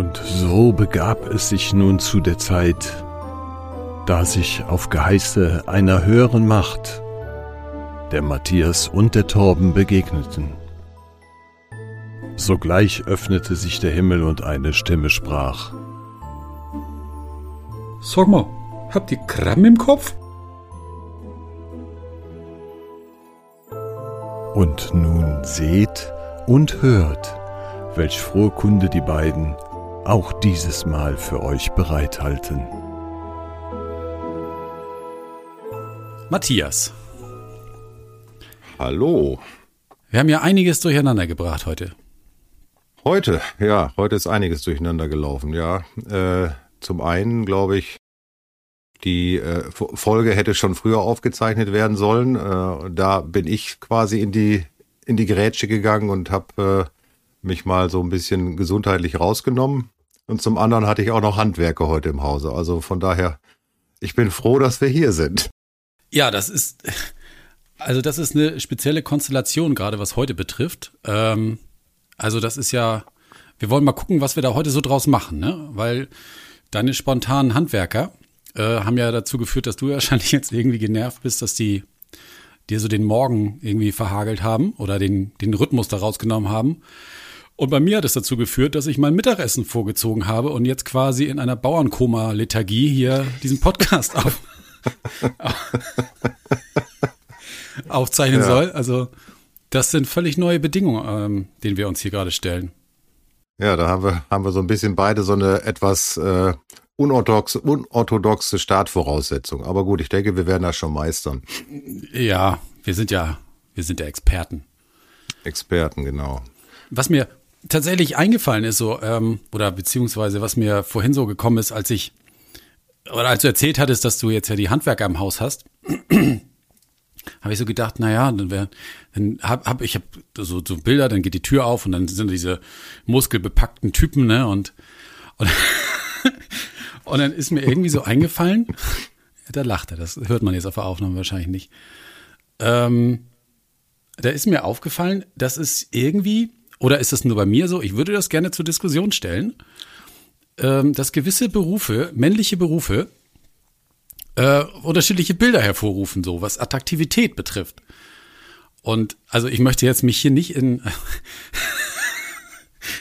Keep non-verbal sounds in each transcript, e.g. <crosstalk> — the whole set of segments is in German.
Und so begab es sich nun zu der Zeit, da sich auf Geheiße einer höheren Macht der Matthias und der Torben begegneten. Sogleich öffnete sich der Himmel und eine Stimme sprach. Sag mal, habt ihr Kram im Kopf? Und nun seht und hört, welch frohe Kunde die beiden auch dieses Mal für euch bereithalten. Matthias, Hallo. wir haben ja einiges durcheinander gebracht heute. Heute, ja, heute ist einiges durcheinander gelaufen, ja. Äh, zum einen glaube ich, die äh, Folge hätte schon früher aufgezeichnet werden sollen. Äh, da bin ich quasi in die in die Gerätsche gegangen und habe äh, mich mal so ein bisschen gesundheitlich rausgenommen. Und zum anderen hatte ich auch noch Handwerker heute im Hause. Also von daher, ich bin froh, dass wir hier sind. Ja, das ist, also das ist eine spezielle Konstellation, gerade was heute betrifft. Ähm, also das ist ja, wir wollen mal gucken, was wir da heute so draus machen, ne? Weil deine spontanen Handwerker äh, haben ja dazu geführt, dass du <laughs> wahrscheinlich jetzt irgendwie genervt bist, dass die dir so den Morgen irgendwie verhagelt haben oder den, den Rhythmus da rausgenommen haben. Und bei mir hat es dazu geführt, dass ich mein Mittagessen vorgezogen habe und jetzt quasi in einer Bauernkoma-Lethargie hier diesen Podcast auf, <laughs> aufzeichnen Ja. soll. Also das sind völlig neue Bedingungen, ähm, denen wir uns hier gerade stellen. Ja, da haben wir, haben wir so ein bisschen beide so eine etwas äh, unorthodoxe, unorthodoxe Startvoraussetzung. Aber gut, ich denke, wir werden das schon meistern. Ja, wir sind ja, wir sind ja Experten. Experten, genau. Was mir tatsächlich eingefallen ist, so, ähm, oder beziehungsweise was mir vorhin so gekommen ist, als ich, oder als du erzählt hattest, dass du jetzt ja die Handwerker im Haus hast, <clears throat> habe ich so gedacht, naja, dann wär, dann hab, hab ich hab so, so Bilder, dann geht die Tür auf und dann sind diese muskelbepackten Typen, ne, und, und, <laughs> und dann ist mir irgendwie so eingefallen, <laughs> da lacht er, das hört man jetzt auf der Aufnahme wahrscheinlich nicht. Ähm, da ist mir aufgefallen, dass es irgendwie, oder ist das nur bei mir so, ich würde das gerne zur Diskussion stellen, ähm, dass gewisse Berufe, männliche Berufe, äh, unterschiedliche Bilder hervorrufen, so was Attraktivität betrifft. Und also ich möchte jetzt mich hier nicht in <laughs>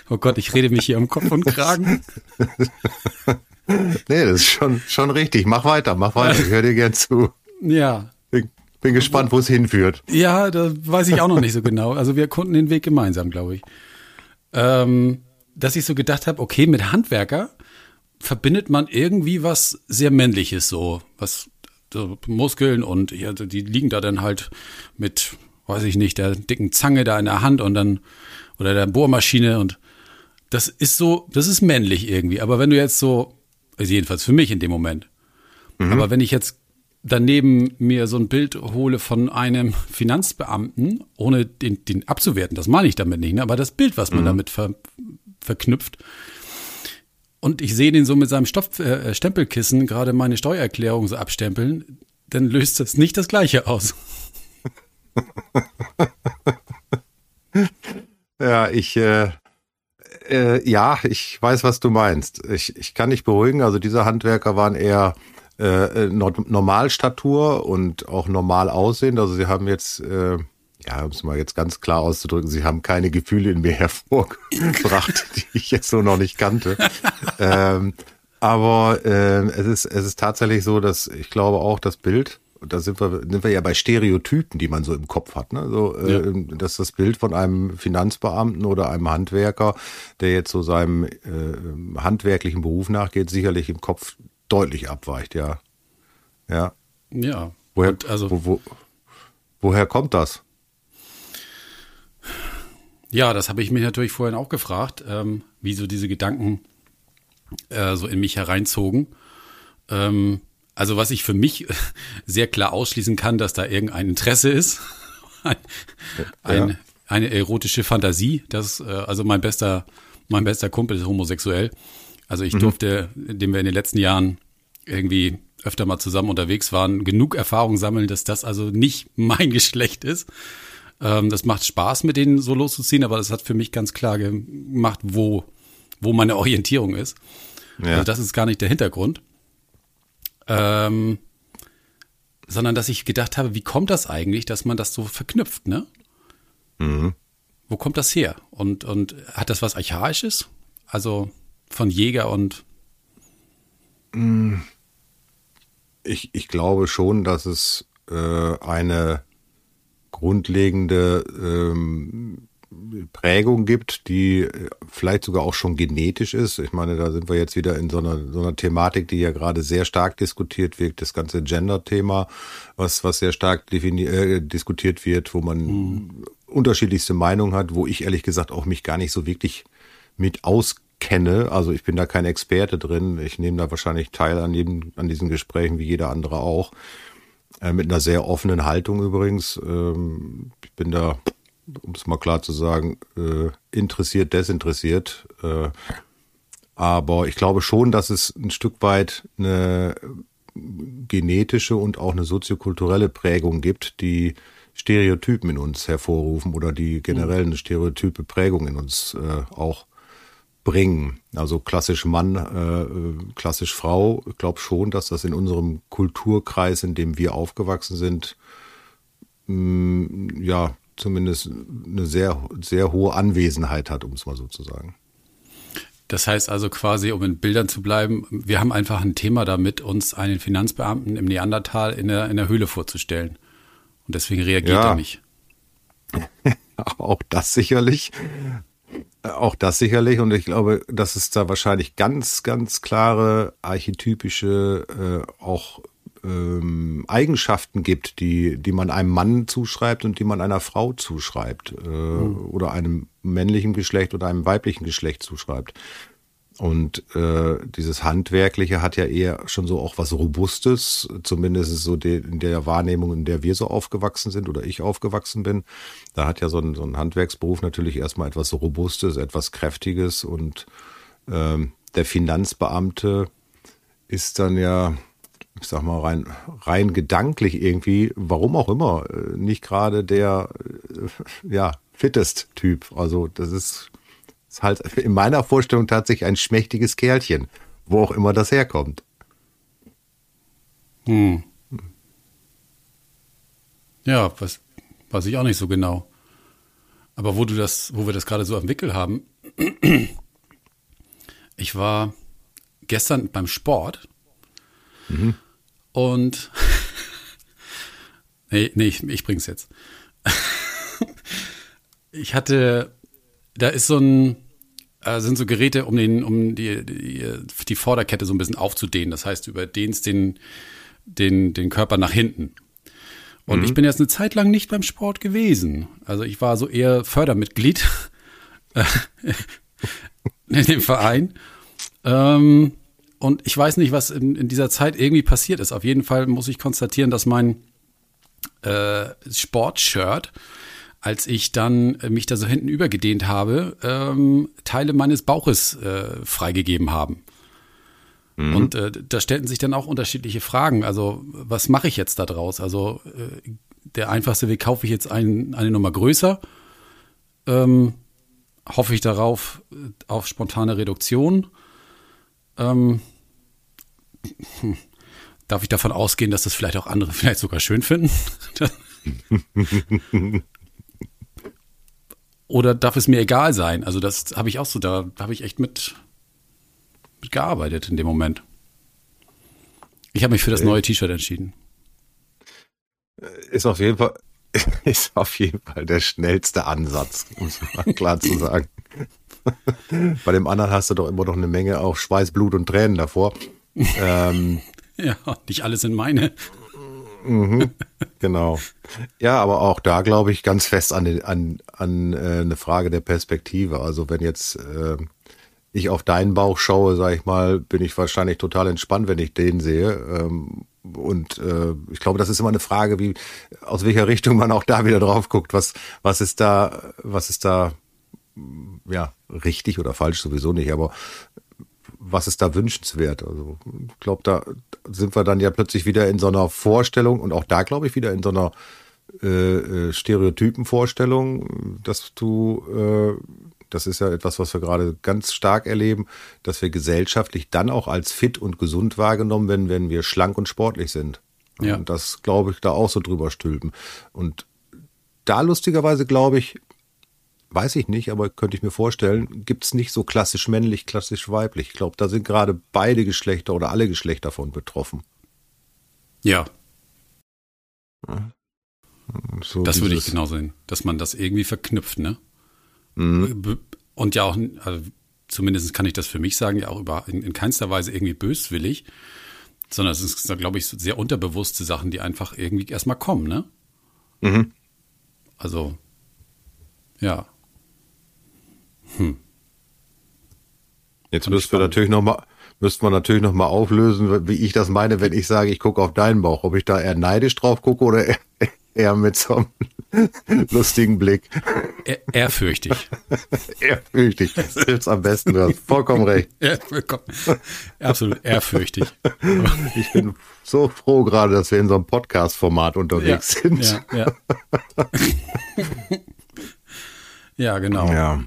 Oh Gott, ich rede mich hier am Kopf und Kragen. <laughs> Nee, das ist schon, schon richtig. Mach weiter, mach weiter. Ich höre dir gern zu. Ja. Bin, gespannt, wo es hinführt. Ja, da weiß ich auch noch nicht so genau. Also wir konnten den Weg gemeinsam, glaube ich. Ähm, dass ich so gedacht habe, okay, mit Handwerker verbindet man irgendwie was sehr Männliches so, was so Muskeln und ja, die liegen da dann halt mit, weiß ich nicht, der dicken Zange da in der Hand und dann oder der Bohrmaschine und das ist so, das ist männlich irgendwie. Aber wenn du jetzt so, also jedenfalls für mich in dem Moment, aber wenn ich jetzt daneben mir so ein Bild hole von einem Finanzbeamten, ohne den, den abzuwerten, das meine ich damit nicht, ne? aber das Bild, was man damit ver, verknüpft. Und ich sehe den so mit seinem Stoff, äh, Stempelkissen gerade meine Steuererklärung so abstempeln, dann löst das nicht das Gleiche aus. <laughs> Ja, ich, äh, äh, ja, ich weiß, was du meinst. Ich, ich kann dich beruhigen. Also diese Handwerker waren eher äh, no Normalstatur und auch normal aussehend. Also sie haben jetzt, äh, ja, um es mal jetzt ganz klar auszudrücken, sie haben keine Gefühle in mir <laughs> hervorgebracht, die ich jetzt so noch nicht kannte. <laughs> ähm, aber äh, es ist es ist tatsächlich so, dass ich glaube auch das Bild da sind wir, sind wir ja bei Stereotypen, die man so im Kopf hat. Ne? So, äh, dass das Bild von einem Finanzbeamten oder einem Handwerker, der jetzt so seinem äh, handwerklichen Beruf nachgeht, sicherlich im Kopf deutlich abweicht, ja. Ja. Ja. Woher, also, wo, wo, woher kommt das? ja, das habe ich mich natürlich vorhin auch gefragt, ähm, wie so diese Gedanken äh, so in mich hereinzogen. Ähm, also was ich für mich <laughs> sehr klar ausschließen kann, dass da irgendein Interesse ist, <laughs> ein, ein, eine erotische Fantasie. Das, äh, also mein bester, mein bester Kumpel ist homosexuell. Also ich durfte, indem wir in den letzten Jahren irgendwie öfter mal zusammen unterwegs waren, genug Erfahrung sammeln, dass das also nicht <laughs> mein Geschlecht ist. Ähm, das macht Spaß, mit denen so loszuziehen, aber das hat für mich ganz klar gemacht, wo, wo meine Orientierung ist. Ja. Also das ist gar nicht der Hintergrund. Ähm, sondern dass ich gedacht habe, wie kommt das eigentlich, dass man das so verknüpft, ne? Mhm. Wo kommt das her? Und, und hat das was Archaisches? Also von Jäger und Ich, ich glaube schon, dass es äh, eine grundlegende ähm, Prägung gibt, die äh, vielleicht sogar auch schon genetisch ist. Ich meine, da sind wir jetzt wieder in so einer, so einer Thematik, die ja gerade sehr stark diskutiert wird, das ganze Gender-Thema, was, was sehr stark äh, diskutiert wird, wo man unterschiedlichste Meinungen hat, wo ich ehrlich gesagt auch mich gar nicht so wirklich mit auskenne. Also ich bin da kein Experte drin. Ich nehme da wahrscheinlich teil an jedem, an diesen Gesprächen wie jeder andere auch. Äh, mit einer sehr offenen Haltung übrigens. Ähm, ich bin da, um es mal klar zu sagen, äh, interessiert, desinteressiert. Äh, aber ich glaube schon, dass es ein Stück weit eine genetische und auch eine soziokulturelle Prägung gibt, die Stereotypen in uns hervorrufen oder die generell eine stereotype Prägung in uns äh, auch bringen. Also klassisch Mann, äh, klassisch Frau. Ich glaube schon, dass das in unserem Kulturkreis, in dem wir aufgewachsen sind, mh, ja, zumindest eine sehr, sehr hohe Anwesenheit hat, um es mal so zu sagen. Das heißt also quasi, um in Bildern zu bleiben, wir haben einfach ein Thema damit, uns einen Finanzbeamten im Neandertal in der, in der Höhle vorzustellen. Und deswegen reagiert Ja. er nicht. <laughs> Auch das sicherlich. Auch das sicherlich. Und ich glaube, dass es da wahrscheinlich ganz, ganz klare archetypische äh, auch ähm, Eigenschaften gibt, die, die man einem Mann zuschreibt und die man einer Frau zuschreibt. Äh, Oder einem männlichen Geschlecht oder einem weiblichen Geschlecht zuschreibt. Und äh, dieses Handwerkliche hat ja eher schon so auch was Robustes, zumindest so de, in der Wahrnehmung, in der wir so aufgewachsen sind oder ich aufgewachsen bin. Da hat ja so ein, so ein Handwerksberuf natürlich erstmal etwas Robustes, etwas Kräftiges und ähm, der Finanzbeamte ist dann ja, ich sag mal, rein, rein gedanklich irgendwie, warum auch immer, äh, nicht gerade der äh, ja, fittest Typ. Also das ist ist halt <laughs> in meiner Vorstellung tatsächlich ein schmächtiges Kerlchen, wo auch immer das herkommt. Hm. Ja, was, weiß ich auch nicht so genau. Aber wo du das, wo wir das gerade so am Wickel haben, <clears throat> ich war gestern beim Sport und <laughs> nee, nee, ich, ich bring's jetzt. <laughs> ich hatte, da ist so ein, äh, sind so Geräte, um den, um die, die, die Vorderkette so ein bisschen aufzudehnen. Das heißt, du überdehnst den, den, den Körper nach hinten. Und ich bin jetzt eine Zeit lang nicht beim Sport gewesen. Also ich war so eher Fördermitglied äh, <laughs> in dem Verein. Ähm, und ich weiß nicht, was in, in dieser Zeit irgendwie passiert ist. Auf jeden Fall muss ich konstatieren, dass mein äh, Sportshirt, als ich dann äh, mich da so hinten übergedehnt habe, ähm, Teile meines Bauches äh, freigegeben haben. Und äh, da stellten sich dann auch unterschiedliche Fragen. Also, was mache ich jetzt da draus? Also, äh, der einfachste Weg, kaufe ich jetzt ein, eine Nummer größer? Ähm, hoffe ich darauf, äh, auf spontane Reduktion? Ähm, hm, darf ich davon ausgehen, dass das vielleicht auch andere <laughs> vielleicht sogar schön finden? <laughs> Oder darf es mir egal sein? Also, das habe ich auch so, da habe ich echt mit, mit gearbeitet in dem Moment. Ich habe mich für das neue T-Shirt entschieden. Ist auf jeden Fall, <laughs> ist auf jeden Fall der schnellste Ansatz, um es mal klar zu sagen. <laughs> Bei dem anderen hast du doch immer noch eine Menge auch Schweiß, Blut und Tränen davor. <laughs> ähm, Ja, nicht alles in meine. Genau. Ja, aber auch da glaube ich ganz fest an, an, an äh, eine Frage der Perspektive. Also wenn jetzt äh, ich auf deinen Bauch schaue, sage ich mal, bin ich wahrscheinlich total entspannt, wenn ich den sehe. Ähm, und äh, ich glaube, das ist immer eine Frage, wie aus welcher Richtung man auch da wieder drauf guckt. Was was ist da was ist da ja richtig oder falsch sowieso nicht, aber was ist da wünschenswert? Also ich glaube, da sind wir dann ja plötzlich wieder in so einer Vorstellung und auch da glaube ich wieder in so einer äh, äh, Stereotypenvorstellung, dass du äh, das ist ja etwas, was wir gerade ganz stark erleben, dass wir gesellschaftlich dann auch als fit und gesund wahrgenommen werden, wenn wir schlank und sportlich sind. Ja. Und das glaube ich da auch so drüber stülpen. Und da lustigerweise glaube ich, weiß ich nicht, aber könnte ich mir vorstellen, gibt es nicht so klassisch männlich, klassisch weiblich. Ich glaube, da sind gerade beide Geschlechter oder alle Geschlechter von betroffen. Ja. So das würde ich genau sehen, dass man das irgendwie verknüpft, ne? Mhm. Und ja auch, also zumindest kann ich das für mich sagen, ja auch über, in, in keinster Weise irgendwie böswillig, sondern es ist, glaube ich, sehr unterbewusste Sachen, die einfach irgendwie erstmal kommen, ne? Mhm. Also, ja. Hm. Jetzt müssten wir natürlich noch mal, müsste man natürlich noch mal auflösen, wie ich das meine, wenn ich sage, ich gucke auf deinen Bauch, ob ich da eher neidisch drauf gucke oder eher, eher mit so einem <laughs> lustigen Blick. Er, ehrfürchtig. <laughs> ehrfürchtig. Das hilft am besten. Du hast vollkommen recht. <laughs> Ja, vollkommen. Absolut ehrfürchtig. Ich bin so froh gerade, dass wir in so einem Podcast-Format unterwegs ja, sind. Ja, ja. ja, genau. Ja.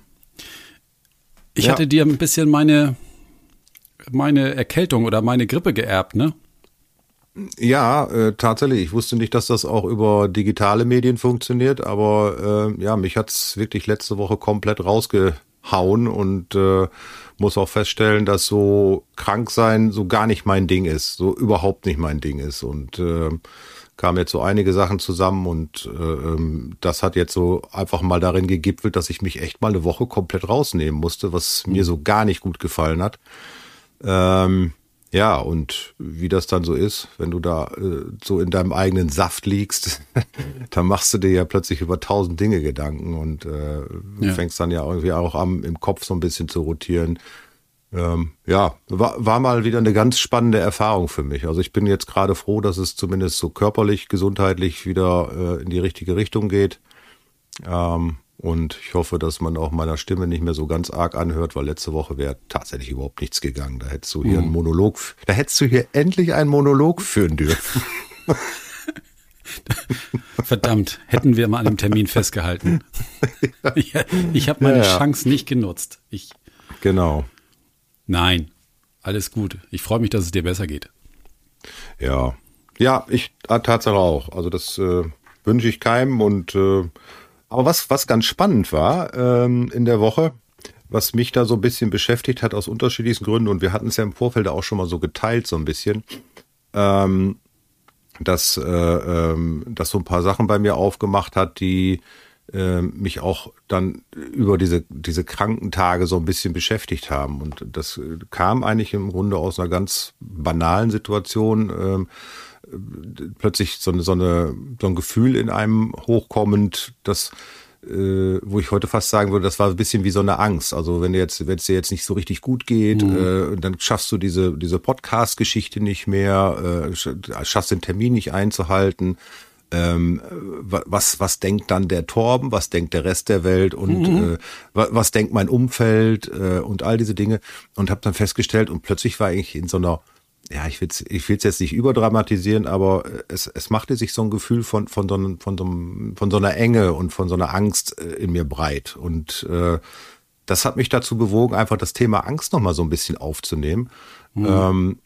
Ich ja. hatte dir ein bisschen meine, meine Erkältung oder meine Grippe geerbt, ne? Ja, äh, tatsächlich. Ich wusste nicht, dass das auch über digitale Medien funktioniert, aber äh, ja, mich hat's wirklich letzte Woche komplett rausgehauen und äh, muss auch feststellen, dass so krank sein so gar nicht mein Ding ist, so überhaupt nicht mein Ding ist und äh, kamen jetzt so einige Sachen zusammen und äh, ähm, das hat jetzt so einfach mal darin gegipfelt, dass ich mich echt mal eine Woche komplett rausnehmen musste, was mir so gar nicht gut gefallen hat. Ähm, ja, und wie das dann so ist, wenn du da äh, so in deinem eigenen Saft liegst, <laughs> dann machst du dir ja plötzlich über tausend Dinge Gedanken und äh, ja. fängst dann ja irgendwie auch an, im Kopf so ein bisschen zu rotieren. Ähm, ja, war, war mal wieder eine ganz spannende Erfahrung für mich. Also ich bin jetzt gerade froh, dass es zumindest so körperlich, gesundheitlich wieder äh, in die richtige Richtung geht. Ähm, und ich hoffe, dass man auch meiner Stimme nicht mehr so ganz arg anhört, weil letzte Woche wäre tatsächlich überhaupt nichts gegangen. Da hättest du hier mhm. einen Monolog, da hättest du hier endlich einen Monolog führen dürfen. <laughs> Verdammt, hätten wir mal an dem Termin festgehalten. <laughs> ja. Ich, ich habe meine ja, ja. Chance nicht genutzt. Ich, genau. Nein, alles gut. Ich freue mich, dass es dir besser geht. Ja, ja, ich ah, tatsächlich auch. Also das äh, wünsche ich keinem und äh, aber was, was ganz spannend war ähm, in der Woche, was mich da so ein bisschen beschäftigt hat aus unterschiedlichsten Gründen, und wir hatten es ja im Vorfeld auch schon mal so geteilt, so ein bisschen, ähm, dass, äh, ähm, dass so ein paar Sachen bei mir aufgemacht hat, die mich auch dann über diese, diese Krankentage so ein bisschen beschäftigt haben. Und das kam eigentlich im Grunde aus einer ganz banalen Situation. Äh, plötzlich so eine, so eine so ein Gefühl in einem hochkommend, das äh, wo ich heute fast sagen würde, das war ein bisschen wie so eine Angst. Also wenn jetzt, wenn es dir jetzt nicht so richtig gut geht, mhm. äh, dann schaffst du diese diese Podcast-Geschichte nicht mehr, äh, schaffst den Termin nicht einzuhalten. Ähm, was was denkt dann der Torben? Was denkt der Rest der Welt? Und mhm. äh, was, was denkt mein Umfeld? Äh, und all diese Dinge. Und habe dann festgestellt und plötzlich war ich in so einer ja, ich will es ich will's jetzt nicht überdramatisieren, aber es, es machte sich so ein Gefühl von, von, so, einem, von, so, einem, von so einer Enge und von so einer Angst äh, in mir breit. Und äh, das hat mich dazu bewogen, einfach das Thema Angst nochmal so ein bisschen aufzunehmen. Mhm. Ähm,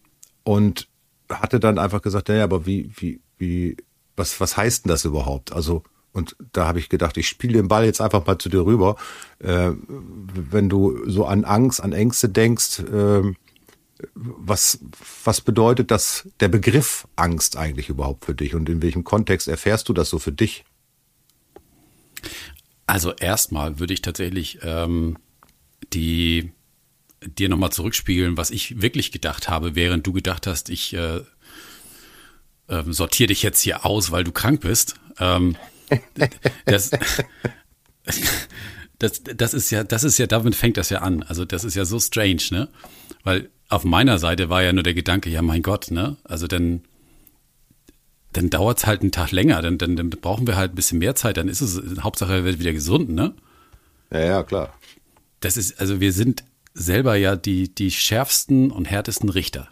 und hatte dann einfach gesagt, naja, aber wie, wie, wie, was, was heißt denn das überhaupt? Also, und da habe ich gedacht, ich spiele den Ball jetzt einfach mal zu dir rüber. Äh, wenn du so an Angst, an Ängste denkst, äh, was, was bedeutet das, der Begriff Angst eigentlich überhaupt für dich und in welchem Kontext erfährst du das so für dich? Also erstmal würde ich tatsächlich ähm, die dir nochmal zurückspiegeln, was ich wirklich gedacht habe, während du gedacht hast, ich äh, äh, sortiere dich jetzt hier aus, weil du krank bist. Ähm, das, das, das ist ja, das ist ja, damit fängt das ja an. Also das ist ja so strange, ne? Weil auf meiner Seite war ja nur der Gedanke, ja mein Gott, ne? Also dann, dann dauert es halt einen Tag länger, dann, dann, dann brauchen wir halt ein bisschen mehr Zeit, dann ist es, Hauptsache er wird wieder gesund, ne? Ja, ja, klar. Das ist, also wir sind selber ja die, die schärfsten und härtesten Richter.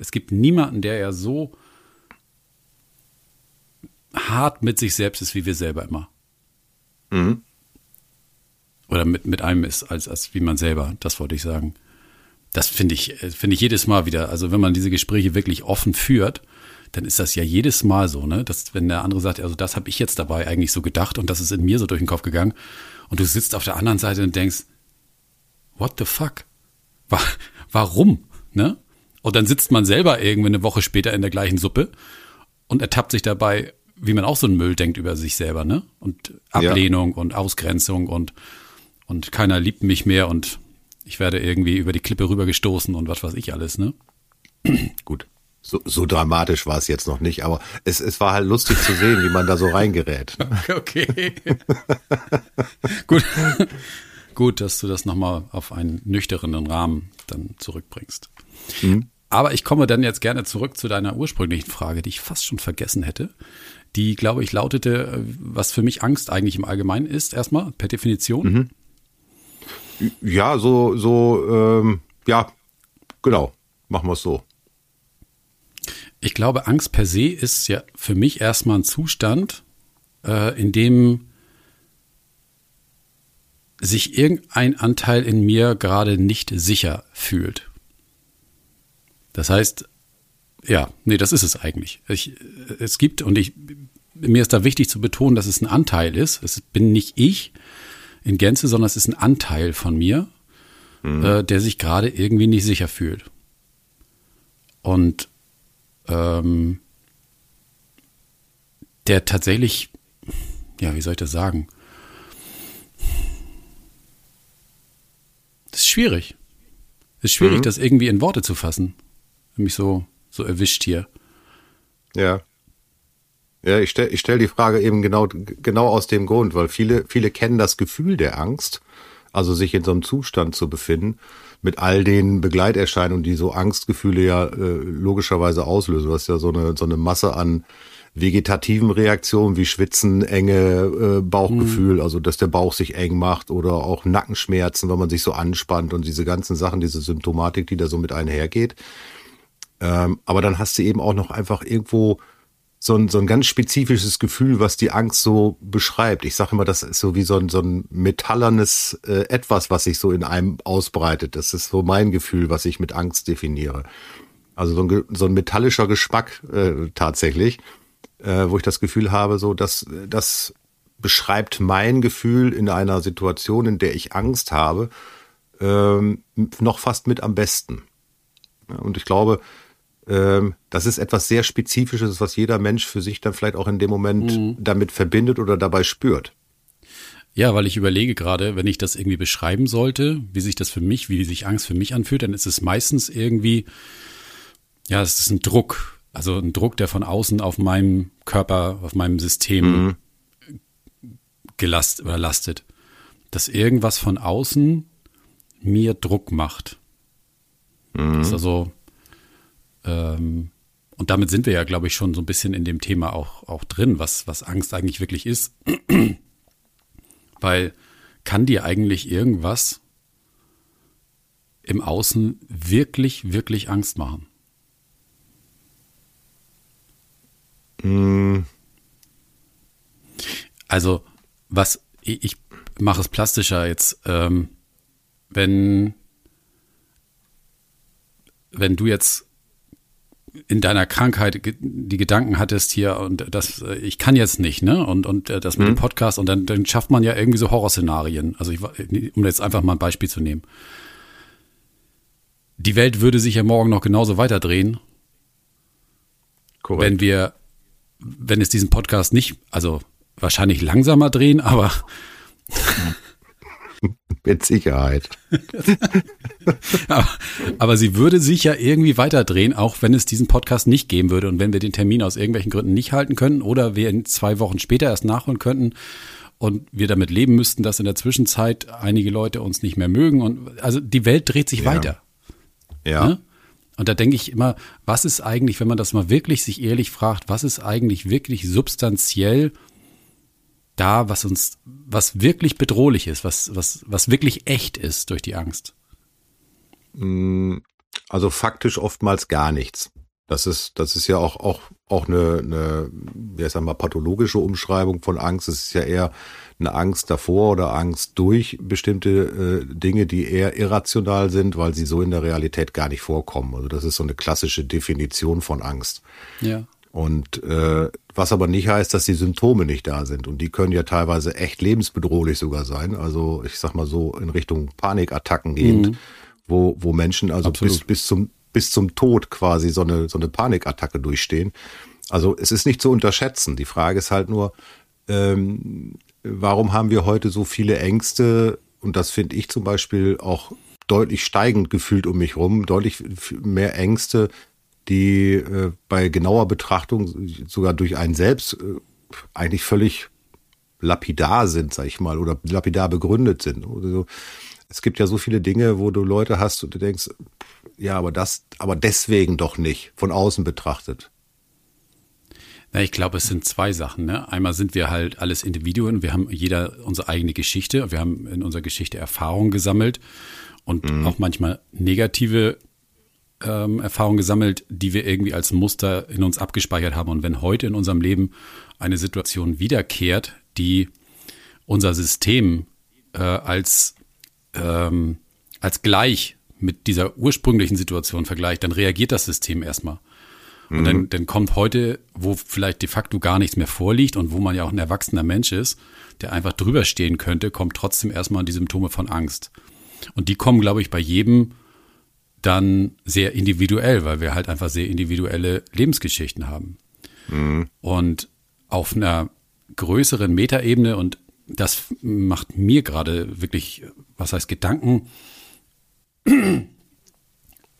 Es gibt niemanden, der ja so hart mit sich selbst ist, wie wir selber immer. Mhm. oder mit, mit einem ist, als, als wie man selber. Das wollte ich sagen. Das finde ich, äh, finde ich jedes Mal wieder. Also wenn man diese Gespräche wirklich offen führt, dann ist das ja jedes Mal so, ne? Dass wenn der andere sagt, also das habe ich jetzt dabei eigentlich so gedacht und das ist in mir so durch den Kopf gegangen und du sitzt auf der anderen Seite und denkst, what the fuck? Warum? Ne? Und dann sitzt man selber irgendwie eine Woche später in der gleichen Suppe und ertappt sich dabei, wie man auch so einen Müll denkt über sich selber, ne? Und Ablehnung ja. und Ausgrenzung und, und keiner liebt mich mehr und ich werde irgendwie über die Klippe rübergestoßen und was weiß ich alles, ne? <clears throat> Gut. So, so dramatisch war es jetzt noch nicht, aber es, es war halt lustig zu sehen, wie man da so reingerät. <laughs> Okay. <laughs> Gut. Gut, dass du das nochmal auf einen nüchternen Rahmen dann zurückbringst. Mhm. Aber ich komme dann jetzt gerne zurück zu deiner ursprünglichen Frage, die ich fast schon vergessen hätte. Die, glaube ich, lautete, äh, was für mich Angst eigentlich im Allgemeinen ist, erstmal per Definition. Mhm. Ja, so, so, ähm, ja, genau. Machen wir es so. Ich glaube, Angst per se ist ja für mich erstmal ein Zustand, äh, in dem sich irgendein Anteil in mir gerade nicht sicher fühlt. Das heißt, ja, nee, das ist es eigentlich. Ich, es gibt, und ich, mir ist da wichtig zu betonen, dass es ein Anteil ist. Es bin nicht ich in Gänze, sondern es ist ein Anteil von mir, mhm. äh, der sich gerade irgendwie nicht sicher fühlt. Und ähm, der tatsächlich, ja, wie soll ich das sagen? Das ist schwierig. Es ist schwierig, mhm. das irgendwie in Worte zu fassen mich so, so erwischt hier. Ja. Ja, ich stelle ich stell die Frage eben genau, genau aus dem Grund, weil viele, viele kennen das Gefühl der Angst, also sich in so einem Zustand zu befinden, mit all den Begleiterscheinungen, die so Angstgefühle ja äh, logischerweise auslösen. Du hast ja so eine, so eine Masse an vegetativen Reaktionen wie Schwitzen, Enge, äh, Bauchgefühl, mhm. also dass der Bauch sich eng macht oder auch Nackenschmerzen, wenn man sich so anspannt und diese ganzen Sachen, diese Symptomatik, die da so mit einhergeht. Ähm, aber dann hast du eben auch noch einfach irgendwo so ein, so ein ganz spezifisches Gefühl, was die Angst so beschreibt. Ich sage immer, das ist so wie so ein, so ein metallernes äh, Etwas, was sich so in einem ausbreitet. Das ist so mein Gefühl, was ich mit Angst definiere. Also so ein, so ein metallischer Geschmack äh, tatsächlich, äh, wo ich das Gefühl habe, so dass das beschreibt mein Gefühl in einer Situation, in der ich Angst habe, ähm, noch fast mit am besten. Und ich glaube, das ist etwas sehr Spezifisches, was jeder Mensch für sich dann vielleicht auch in dem Moment mhm. damit verbindet oder dabei spürt. Ja, weil ich überlege gerade, wenn ich das irgendwie beschreiben sollte, wie sich das für mich, wie sich Angst für mich anfühlt, dann ist es meistens irgendwie, ja, es ist ein Druck. Also ein Druck, der von außen auf meinem Körper, auf meinem System mhm. gelastet oder lastet. Dass irgendwas von außen mir Druck macht. Mhm. Das ist also, ähm, und damit sind wir ja, glaube ich, schon so ein bisschen in dem Thema auch, auch drin, was, was Angst eigentlich wirklich ist. <clears throat> Weil kann dir eigentlich irgendwas im Außen wirklich, wirklich Angst machen? Mm. Also, was, ich, ich mache es plastischer jetzt, ähm, wenn, wenn du jetzt in deiner Krankheit die Gedanken hattest hier und das ich kann jetzt nicht, ne? Und und äh, das mit mhm. dem Podcast und dann dann schafft man ja irgendwie so Horrorszenarien. Also ich, um jetzt einfach mal ein Beispiel zu nehmen. Die Welt würde sich ja morgen noch genauso weiterdrehen, Korrekt. wenn wir wenn es diesen Podcast nicht, also wahrscheinlich langsamer drehen, <laughs> aber Mit Sicherheit. <laughs> aber, aber, sie würde sich ja irgendwie weiterdrehen, auch wenn es diesen Podcast nicht geben würde und wenn wir den Termin aus irgendwelchen Gründen nicht halten können oder wir in zwei Wochen später erst nachholen könnten und wir damit leben müssten, dass in der Zwischenzeit einige Leute uns nicht mehr mögen und also die Welt dreht sich ja. weiter. Ja. Ne? Und da denke ich immer, was ist eigentlich, wenn man das mal wirklich sich ehrlich fragt, was ist eigentlich wirklich substanziell da, was uns, was wirklich bedrohlich ist, was, was, was wirklich echt ist durch die Angst? Mm, also faktisch oftmals gar nichts. Das ist, das ist ja auch, auch auch eine, eine wie heißt mal, pathologische Umschreibung von Angst. Es ist ja eher eine Angst davor oder Angst durch bestimmte äh, Dinge, die eher irrational sind, weil sie so in der Realität gar nicht vorkommen. Also das ist so eine klassische Definition von Angst. Ja. Und äh, was aber nicht heißt, dass die Symptome nicht da sind. Und die können ja teilweise echt lebensbedrohlich sogar sein. Also ich sag mal so in Richtung Panikattacken gehend, mhm. wo, wo Menschen also bis, bis zum bis zum Tod quasi so eine, so eine Panikattacke durchstehen. Also es ist nicht zu unterschätzen. Die Frage ist halt nur, ähm, warum haben wir heute so viele Ängste? Und das finde ich zum Beispiel auch deutlich steigend gefühlt um mich rum, deutlich mehr Ängste, die äh, bei genauer Betrachtung sogar durch einen selbst äh, eigentlich völlig lapidar sind, sag ich mal, oder lapidar begründet sind. Also, es gibt ja so viele Dinge, wo du Leute hast und du denkst, ja, aber das, aber deswegen doch nicht, von außen betrachtet. Na, ich glaube, es sind zwei Sachen. Ne? Einmal sind wir halt alles Individuen, wir haben jeder unsere eigene Geschichte, wir haben in unserer Geschichte Erfahrungen gesammelt und mhm. auch manchmal negative ähm, Erfahrungen gesammelt, die wir irgendwie als Muster in uns abgespeichert haben. Und wenn heute in unserem Leben eine Situation wiederkehrt, die unser System äh, als, ähm, als gleich mit dieser ursprünglichen Situation vergleicht, dann reagiert das System erstmal. Und mhm. dann, dann kommt heute, wo vielleicht de facto gar nichts mehr vorliegt und wo man ja auch ein erwachsener Mensch ist, der einfach drüber stehen könnte, kommt trotzdem erstmal die Symptome von Angst. Und die kommen, glaube ich, bei jedem dann sehr individuell, weil wir halt einfach sehr individuelle Lebensgeschichten haben. Mhm. Und auf einer größeren Metaebene, und das macht mir gerade wirklich, was heißt Gedanken, <clears throat>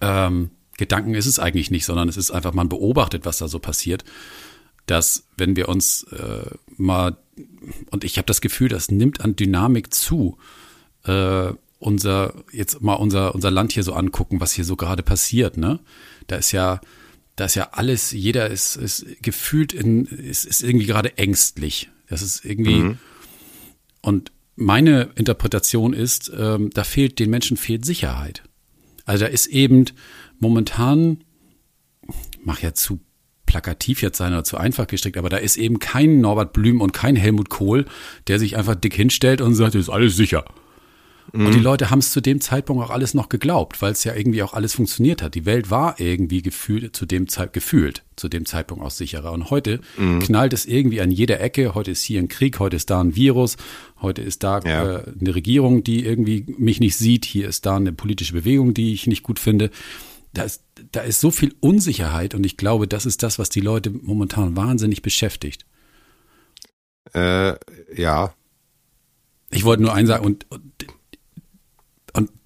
ähm, Gedanken ist es eigentlich nicht, sondern es ist einfach, man beobachtet, was da so passiert. Dass, wenn wir uns äh, mal, und ich habe das Gefühl, das nimmt an Dynamik zu, äh, unser, jetzt mal unser, unser Land hier so angucken, was hier so gerade passiert, ne? Da ist ja, da ist ja alles, jeder ist, ist gefühlt in, ist, ist irgendwie gerade ängstlich. Das ist irgendwie, mhm. und meine Interpretation ist, ähm, da fehlt, den Menschen fehlt Sicherheit. Also da ist eben momentan, mach ja zu plakativ jetzt sein oder zu einfach gestrickt, aber da ist eben kein Norbert Blüm und kein Helmut Kohl, der sich einfach dick hinstellt und sagt, ist alles sicher. Mhm. Und die Leute haben es zu dem Zeitpunkt auch alles noch geglaubt, weil es ja irgendwie auch alles funktioniert hat. Die Welt war irgendwie gefühlt zu dem Zeit gefühlt zu dem Zeitpunkt auch sicherer. Und heute mhm. knallt es irgendwie an jeder Ecke. Heute ist hier ein Krieg, heute ist da ein Virus, heute ist da ja. äh, eine Regierung, die irgendwie mich nicht sieht. Hier ist da eine politische Bewegung, die ich nicht gut finde. Da ist, da ist so viel Unsicherheit und ich glaube, das ist das, was die Leute momentan wahnsinnig beschäftigt. Äh, ja. Ich wollte nur eins sagen und und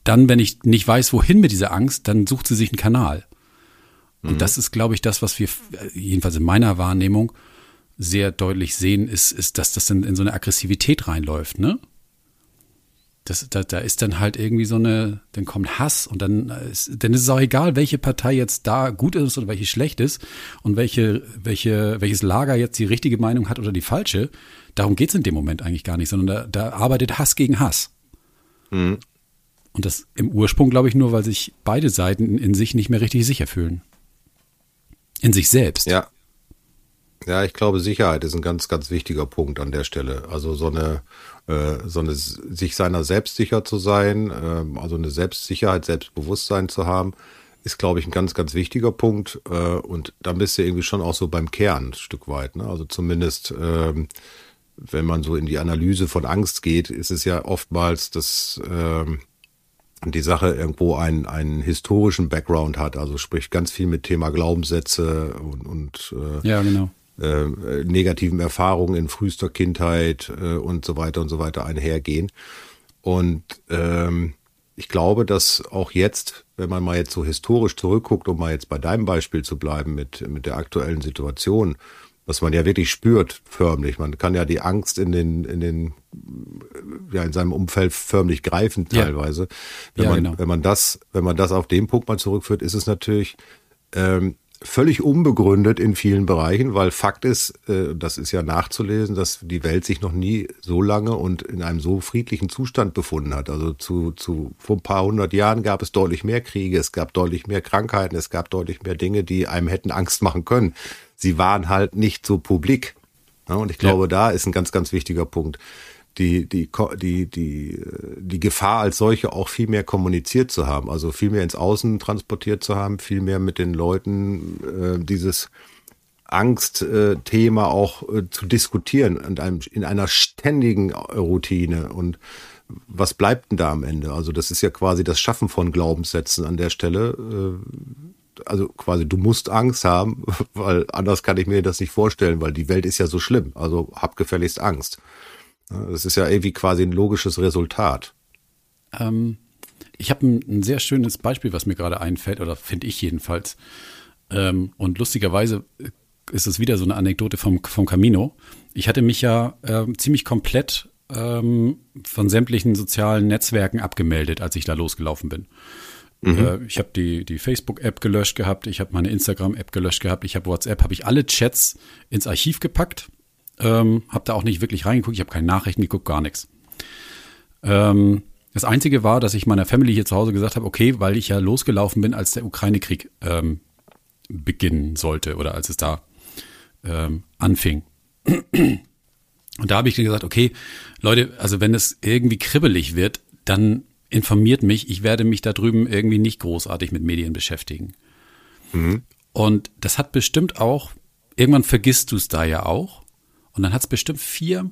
dann, wenn ich nicht weiß, wohin mit dieser Angst, dann sucht sie sich einen Kanal. Und mhm. das ist, glaube ich, das, was wir, jedenfalls in meiner Wahrnehmung, sehr deutlich sehen, ist, ist dass das in, in so eine Aggressivität reinläuft, ne? Das, da, da ist dann halt irgendwie so eine, dann kommt Hass und dann ist, dann ist es auch egal, welche Partei jetzt da gut ist oder welche schlecht ist und welche, welche, welches Lager jetzt die richtige Meinung hat oder die falsche. Darum geht's in dem Moment eigentlich gar nicht, sondern da, da arbeitet Hass gegen Hass. Mhm. Und das im Ursprung, glaube ich, nur, weil sich beide Seiten in sich nicht mehr richtig sicher fühlen. In sich selbst. Ja. Ja, ich glaube, Sicherheit ist ein ganz, ganz wichtiger Punkt an der Stelle. Also so eine, äh, so eine sich seiner selbst sicher zu sein, äh, also eine Selbstsicherheit, Selbstbewusstsein zu haben, ist, glaube ich, ein ganz, ganz wichtiger Punkt. Äh, und da bist du irgendwie schon auch so beim Kern ein Stück weit. Ne? Also zumindest, ähm, wenn man so in die Analyse von Angst geht, ist es ja oftmals das, ähm, die Sache irgendwo einen, einen historischen Background hat, also sprich ganz viel mit Thema Glaubenssätze und, und äh, ja, genau. äh, negativen Erfahrungen in frühester Kindheit äh, und so weiter und so weiter einhergehen. Und ähm, ich glaube, dass auch jetzt, wenn man mal jetzt so historisch zurückguckt, um mal jetzt bei deinem Beispiel zu bleiben mit, mit der aktuellen Situation, was man ja wirklich spürt, förmlich. Man kann ja die Angst in den, in den, ja, in seinem Umfeld förmlich greifen teilweise. Ja. Wenn ja, man, genau. wenn man das, wenn man das auf den Punkt mal zurückführt, ist es natürlich, ähm, völlig unbegründet in vielen Bereichen, weil Fakt ist, äh, das ist ja nachzulesen, dass die Welt sich noch nie so lange und in einem so friedlichen Zustand befunden hat. Also zu, zu vor ein paar hundert Jahren gab es deutlich mehr Kriege, es gab deutlich mehr Krankheiten, es gab deutlich mehr Dinge, die einem hätten Angst machen können. Sie waren halt nicht so publik. Ja, und ich glaube, ja. da ist ein ganz, ganz wichtiger Punkt. Die, die, die, die, die Gefahr als solche auch viel mehr kommuniziert zu haben, also viel mehr ins Außen transportiert zu haben, viel mehr mit den Leuten äh, dieses Angstthema auch äh, zu diskutieren in, einem, in einer ständigen Routine. Und was bleibt denn da am Ende? Also das ist ja quasi das Schaffen von Glaubenssätzen an der Stelle. Äh, also quasi, du musst Angst haben, <laughs> weil anders kann ich mir das nicht vorstellen, weil die Welt ist ja so schlimm. Also hab gefälligst Angst. Das ist ja irgendwie quasi ein logisches Resultat. Ähm, ich habe ein, ein, sehr schönes Beispiel, was mir gerade einfällt, oder finde ich jedenfalls. Ähm, und lustigerweise ist es wieder so eine Anekdote vom, vom Camino. Ich hatte mich ja äh, ziemlich komplett ähm, von sämtlichen sozialen Netzwerken abgemeldet, als ich da losgelaufen bin. Mhm. Äh, ich habe die, die Facebook-App gelöscht gehabt, ich habe meine Instagram-App gelöscht gehabt, ich habe WhatsApp, habe ich alle Chats ins Archiv gepackt, ähm, habe da auch nicht wirklich reingeguckt, ich habe keine Nachrichten geguckt, gar nichts. Ähm, das Einzige war, dass ich meiner Family hier zu Hause gesagt habe, okay, weil ich ja losgelaufen bin, als der Ukraine-Krieg ähm, beginnen sollte oder als es da ähm, anfing. Und da habe ich gesagt, okay, Leute, also wenn es irgendwie kribbelig wird, dann informiert mich, ich werde mich da drüben irgendwie nicht großartig mit Medien beschäftigen. Mhm. Und das hat bestimmt auch, irgendwann vergisst du es da ja auch. Und dann hat es bestimmt vier,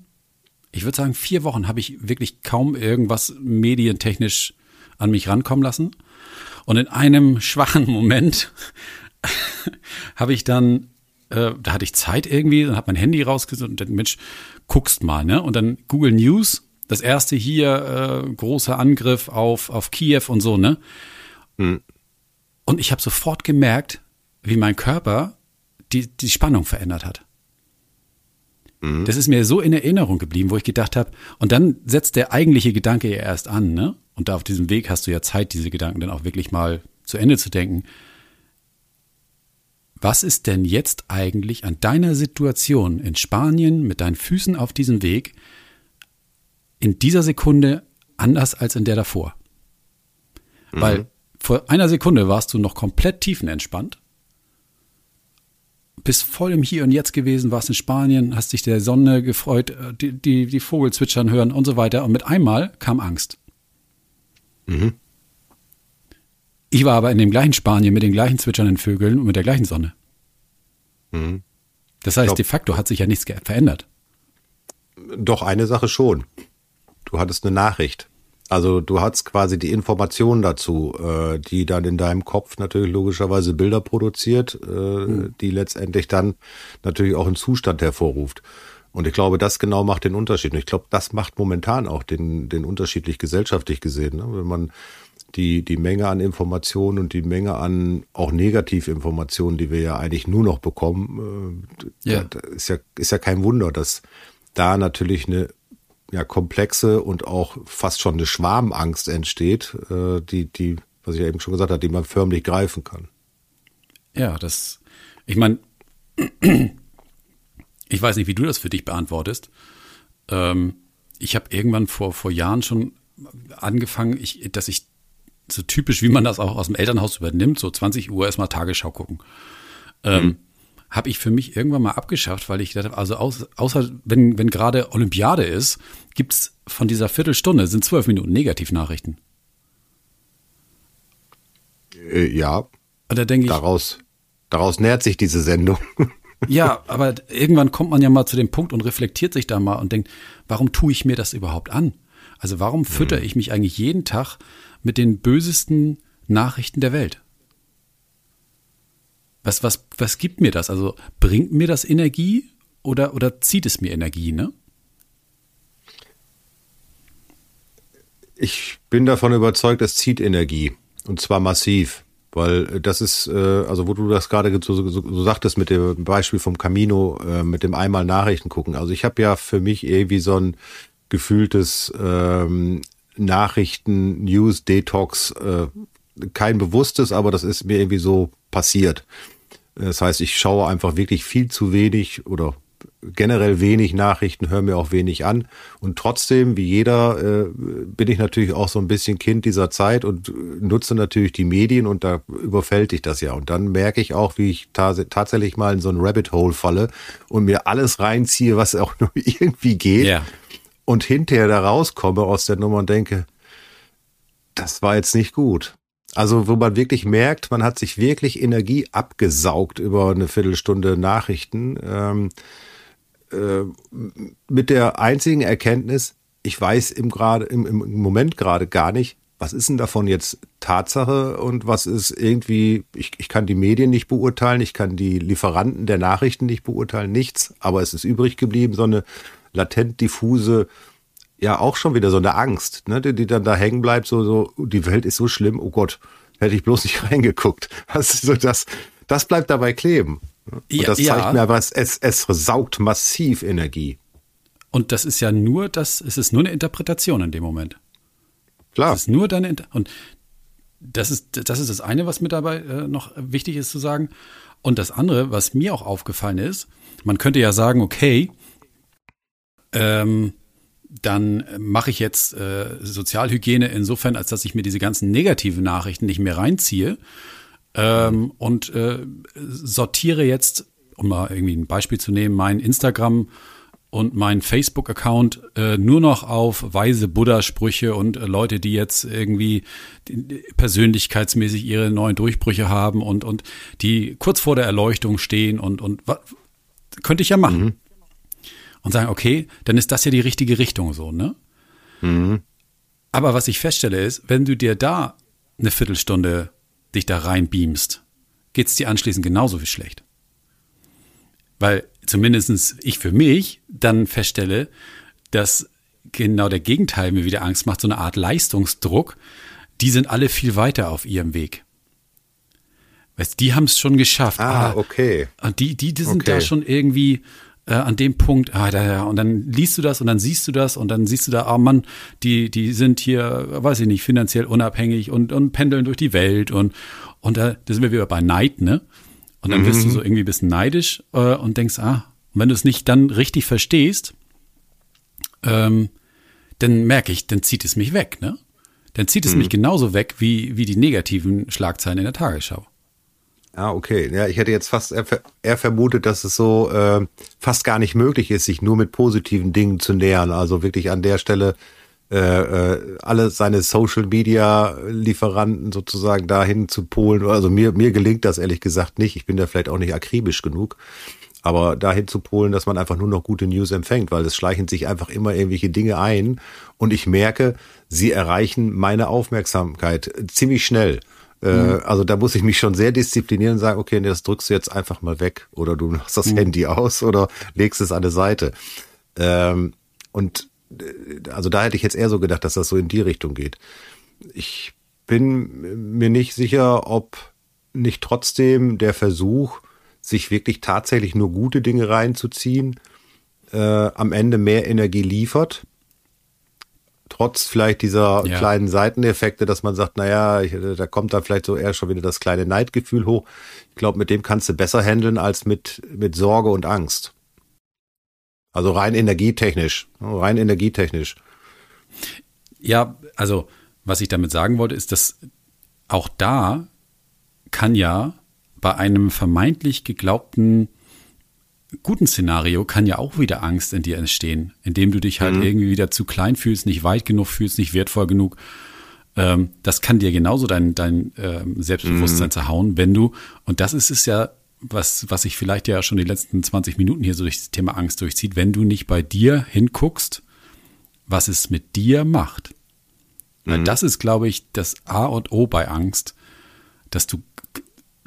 ich würde sagen, vier Wochen habe ich wirklich kaum irgendwas medientechnisch an mich rankommen lassen. Und in einem <laughs> schwachen Moment <laughs> habe ich dann äh, da hatte ich Zeit irgendwie, dann hat mein Handy rausgesucht und dann, Mensch, guckst mal, ne? Und dann Google News, das erste hier, äh, großer Angriff auf, auf Kiew und so, ne? Mhm. Und ich habe sofort gemerkt, wie mein Körper die, die Spannung verändert hat. Mhm. Das ist mir so in Erinnerung geblieben, wo ich gedacht habe, und dann setzt der eigentliche Gedanke ja erst an, ne? Und da auf diesem Weg hast du ja Zeit, diese Gedanken dann auch wirklich mal zu Ende zu denken was ist denn jetzt eigentlich an deiner Situation in Spanien mit deinen Füßen auf diesem Weg in dieser Sekunde anders als in der davor? Mhm. Weil vor einer Sekunde warst du noch komplett tiefenentspannt, bist voll im Hier und Jetzt gewesen, warst in Spanien, hast dich der Sonne gefreut, äh, die, die, die Vogel zwitschern hören und so weiter. Und mit einmal kam Angst. Mhm. Ich war aber in dem gleichen Spanien mit den gleichen zwitschernden Vögeln und mit der gleichen Sonne. Mhm. Das heißt, glaub, de facto hat sich ja nichts verändert. Doch, eine Sache schon. Du hattest eine Nachricht. Also du hattest quasi die Informationen dazu, äh, die dann in deinem Kopf natürlich logischerweise Bilder produziert, äh, mhm. die letztendlich dann natürlich auch einen Zustand hervorruft. Und ich glaube, das genau macht den Unterschied. Und ich glaube, das macht momentan auch den, den unterschiedlich gesellschaftlich gesehen. Ne? Wenn man die, die Menge an Informationen und die Menge an auch Negativinformationen, die wir ja eigentlich nur noch bekommen, äh, ja. ist ja, ist ja kein Wunder, dass da natürlich eine ja, komplexe und auch fast schon eine Schwarmangst entsteht, äh, die, die, was ich ja eben schon gesagt habe, die man förmlich greifen kann. Ja, das, ich meine, <clears throat> ich weiß nicht, wie du das für dich beantwortest. Ähm, ich habe irgendwann vor, vor Jahren schon angefangen, ich, dass ich so typisch, wie man das auch aus dem Elternhaus übernimmt, so 20 Uhr erstmal Tagesschau gucken. Ähm, mhm. Habe ich für mich irgendwann mal abgeschafft, weil ich dachte, also außer, außer wenn, wenn gerade Olympiade ist, gibt's von dieser Viertelstunde, sind zwölf Minuten Negativnachrichten. Äh, ja. Und da denke ich. Daraus, daraus nährt sich diese Sendung. <laughs> ja, aber irgendwann kommt man ja mal zu dem Punkt und reflektiert sich da mal und denkt, warum tue ich mir das überhaupt an? Also warum fütter mhm. ich mich eigentlich jeden Tag mit den bösesten Nachrichten der Welt. Was, was, was gibt mir das? Also bringt mir das Energie oder, oder zieht es mir Energie, ne? Ich bin davon überzeugt, es zieht Energie. Und zwar massiv. Weil das ist, äh, also wo du das gerade so, so, so sagtest mit dem Beispiel vom Camino, äh, mit dem einmal Nachrichten gucken. Also ich habe ja für mich irgendwie so ein gefühltes ähm, Nachrichten, News, Detox, äh, kein bewusstes, aber das ist mir irgendwie so passiert. Das heißt, ich schaue einfach wirklich viel zu wenig oder generell wenig Nachrichten, höre mir auch wenig an. Und trotzdem, wie jeder, äh, bin ich natürlich auch so ein bisschen Kind dieser Zeit und nutze natürlich die Medien und da überfällt ich das ja. Und dann merke ich auch, wie ich ta tatsächlich mal in so ein Rabbit Hole falle und mir alles reinziehe, was auch nur <laughs> irgendwie geht. Ja. Und hinterher da rauskomme aus der Nummer und denke, das war jetzt nicht gut. Also wo man wirklich merkt, man hat sich wirklich Energie abgesaugt über eine Viertelstunde Nachrichten. Ähm, äh, mit der einzigen Erkenntnis, ich weiß im, grade, im, im Moment gerade gar nicht, was ist denn davon jetzt Tatsache und was ist irgendwie, ich, ich kann die Medien nicht beurteilen, ich kann die Lieferanten der Nachrichten nicht beurteilen, nichts, aber es ist übrig geblieben, so eine latent diffuse ja auch schon wieder so eine Angst, ne, die, die dann da hängen bleibt, so, so, die Welt ist so schlimm, oh Gott, hätte ich bloß nicht <laughs> reingeguckt. Also das, das bleibt dabei kleben. Und ja, das zeigt ja. mir aber, es, es, es saugt massiv Energie. Und das ist ja nur das, es ist nur eine Interpretation in dem Moment. Klar. Es ist nur deine, und das ist, das ist das eine, was mir dabei äh, noch wichtig ist zu sagen. Und das andere, was mir auch aufgefallen ist, man könnte ja sagen, okay, ähm, dann mache ich jetzt äh, Sozialhygiene insofern, als dass ich mir diese ganzen negativen Nachrichten nicht mehr reinziehe ähm, und äh, sortiere jetzt, um mal irgendwie ein Beispiel zu nehmen, mein Instagram und mein Facebook-Account äh, nur noch auf weise Buddha-Sprüche und äh, Leute, die jetzt irgendwie persönlichkeitsmäßig ihre neuen Durchbrüche haben und, und die kurz vor der Erleuchtung stehen und, und könnte ich ja machen. Mhm und sagen, okay, dann ist das ja die richtige Richtung so, ne? Mhm. Aber was ich feststelle ist, wenn du dir da eine Viertelstunde dich da reinbeamst, geht es dir anschließend genauso wie schlecht. Weil zumindestens ich für mich dann feststelle, dass genau der Gegenteil mir wieder Angst macht, so eine Art Leistungsdruck. Die sind alle viel weiter auf ihrem Weg. Weißt, die haben es schon geschafft. Ah, ah, okay. Und die, die, die sind okay. da schon irgendwie äh, an dem Punkt, ah, da, ja, und dann liest du das und dann siehst du das und dann siehst du da, ah Mann, die, die sind hier, weiß ich nicht, finanziell unabhängig und, und pendeln durch die Welt und, und da, da sind wir wieder bei Neid, ne? Und dann mhm. wirst du so irgendwie ein bisschen neidisch äh, und denkst, ah, und wenn du es nicht dann richtig verstehst, ähm, dann merke ich, dann zieht es mich weg, ne? Dann zieht es mhm. mich genauso weg wie, wie die negativen Schlagzeilen in der Tagesschau. Ah, okay. Ja, ich hätte jetzt fast eher, vermutet, dass es so äh, fast gar nicht möglich ist, sich nur mit positiven Dingen zu nähern. Also wirklich an der Stelle äh, äh, alle seine Social Media Lieferanten sozusagen dahin zu polen. Also mir, mir gelingt das ehrlich gesagt nicht. Ich bin da vielleicht auch nicht akribisch genug. Aber dahin zu polen, dass man einfach nur noch gute News empfängt, weil es schleichen sich einfach immer irgendwelche Dinge ein und ich merke, sie erreichen meine Aufmerksamkeit ziemlich schnell. Äh, mhm. Also da muss ich mich schon sehr disziplinieren und sagen, okay, nee, das drückst du jetzt einfach mal weg oder du <laughs> machst das mhm. Handy aus oder legst es an eine Seite. Ähm, und äh, also da hätte ich jetzt eher so gedacht, dass das so in die Richtung geht. Ich bin mir nicht sicher, ob nicht trotzdem der Versuch, sich wirklich tatsächlich nur gute Dinge reinzuziehen, äh, am Ende mehr Energie liefert trotz vielleicht dieser ja. kleinen Seiteneffekte, dass man sagt, naja, ich, da kommt dann vielleicht so eher schon wieder das kleine Neidgefühl hoch. Ich glaube, mit dem kannst du besser handeln als mit, mit Sorge und Angst. Also rein energietechnisch, rein energietechnisch. Ja, also was ich damit sagen wollte, ist, dass auch da kann ja bei einem vermeintlich geglaubten guten Szenario kann ja auch wieder Angst in dir entstehen, indem du dich halt mhm. irgendwie wieder zu klein fühlst, nicht weit genug fühlst, nicht wertvoll genug. Ähm, das kann dir genauso dein, dein ähm, Selbstbewusstsein mhm. zerhauen, wenn du, und das ist es ja, was, was sich vielleicht ja schon die letzten 20 Minuten hier so durch das Thema Angst durchzieht, wenn du nicht bei dir hinguckst, was es mit dir macht. Mhm. Weil das ist, glaube ich, das A und O bei Angst, dass du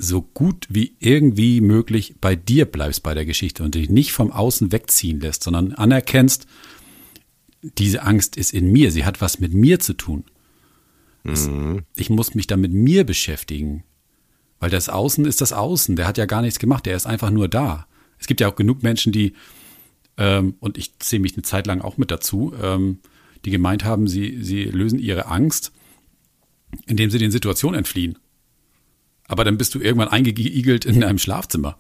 so gut wie irgendwie möglich bei dir bleibst bei der Geschichte und dich nicht vom Außen wegziehen lässt, sondern anerkennst, diese Angst ist in mir, sie hat was mit mir zu tun. Mhm. Ich muss mich dann mit mir beschäftigen, weil das Außen ist das Außen, der hat ja gar nichts gemacht, der ist einfach nur da. Es gibt ja auch genug Menschen, die, ähm, und ich zähle mich eine Zeit lang auch mit dazu, ähm, die gemeint haben, sie, sie lösen ihre Angst, indem sie den Situationen entfliehen. Aber dann bist du irgendwann eingeigelt in einem Schlafzimmer.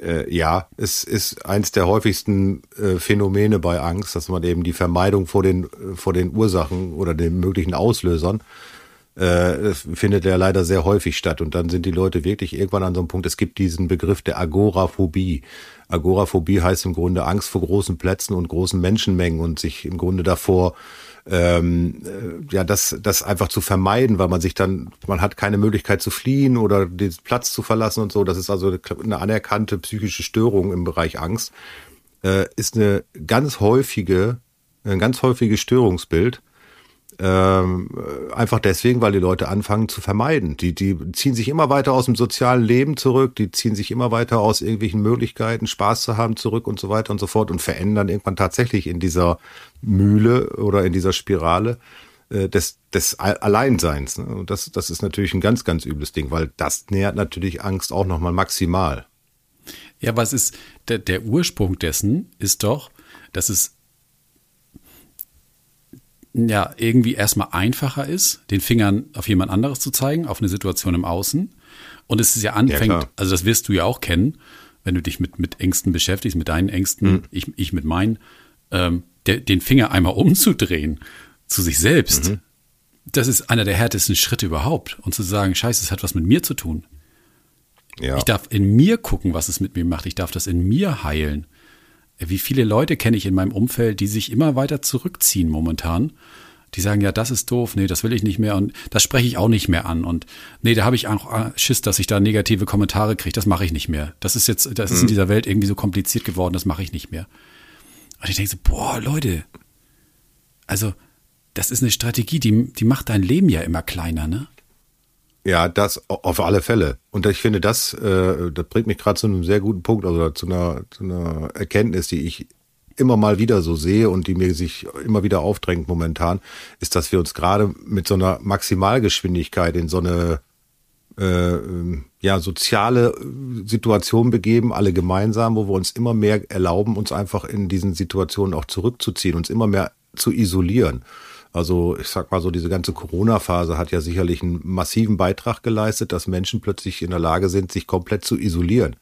Äh, ja, es ist eins der häufigsten äh, Phänomene bei Angst, dass man eben die Vermeidung vor den, äh, vor den Ursachen oder den möglichen Auslösern äh, findet ja leider sehr häufig statt. Und dann sind die Leute wirklich irgendwann an so einem Punkt, es gibt diesen Begriff der Agoraphobie. Agoraphobie heißt im Grunde Angst vor großen Plätzen und großen Menschenmengen und sich im Grunde davor ähm, äh, ja, das, das einfach zu vermeiden, weil man sich dann, man hat keine Möglichkeit zu fliehen oder den Platz zu verlassen und so. Das ist also eine anerkannte psychische Störung im Bereich Angst. Äh, ist eine ganz häufige, ein ganz häufiges Störungsbild. Ähm, einfach deswegen, weil die Leute anfangen zu vermeiden. Die, die ziehen sich immer weiter aus dem sozialen Leben zurück, die ziehen sich immer weiter aus irgendwelchen Möglichkeiten, Spaß zu haben, zurück und so weiter und so fort und verändern irgendwann tatsächlich in dieser Mühle oder in dieser Spirale äh, des, des Alleinseins. Ne? Und das, das ist natürlich ein ganz, ganz übles Ding, weil das nähert natürlich Angst auch nochmal maximal. Ja, was ist der, der Ursprung dessen ist doch, dass es ja irgendwie erstmal einfacher ist, den Fingern auf jemand anderes zu zeigen, auf eine Situation im Außen. Und es ist ja anfängt, ja, also das wirst du ja auch kennen, wenn du dich mit, mit Ängsten beschäftigst, mit deinen Ängsten, mhm. ich, ich mit meinen, ähm, der, den Finger einmal umzudrehen zu sich selbst. Mhm. Das ist einer der härtesten Schritte überhaupt. Und zu sagen, scheiße, es hat was mit mir zu tun. Ja. Ich darf in mir gucken, was es mit mir macht. Ich darf das in mir heilen. Wie viele Leute kenne ich in meinem Umfeld, die sich immer weiter zurückziehen momentan? Die sagen, ja, das ist doof, nee, das will ich nicht mehr und das spreche ich auch nicht mehr an. Und nee, da habe ich auch Schiss, dass ich da negative Kommentare kriege, das mache ich nicht mehr. Das ist jetzt, das ist in mhm. dieser Welt irgendwie so kompliziert geworden, das mache ich nicht mehr. Und ich denke so, boah, Leute, also das ist eine Strategie, die, die macht dein Leben ja immer kleiner, ne? Ja, das auf alle Fälle. Und ich finde, das, äh, das bringt mich gerade zu einem sehr guten Punkt, also zu einer, zu einer Erkenntnis, die ich immer mal wieder so sehe und die mir sich immer wieder aufdrängt momentan, ist, dass wir uns gerade mit so einer Maximalgeschwindigkeit in so eine äh, ja soziale Situation begeben, alle gemeinsam, wo wir uns immer mehr erlauben, uns einfach in diesen Situationen auch zurückzuziehen, uns immer mehr zu isolieren. Also ich sag mal so, diese ganze Corona-Phase hat ja sicherlich einen massiven Beitrag geleistet, dass Menschen plötzlich in der Lage sind, sich komplett zu isolieren.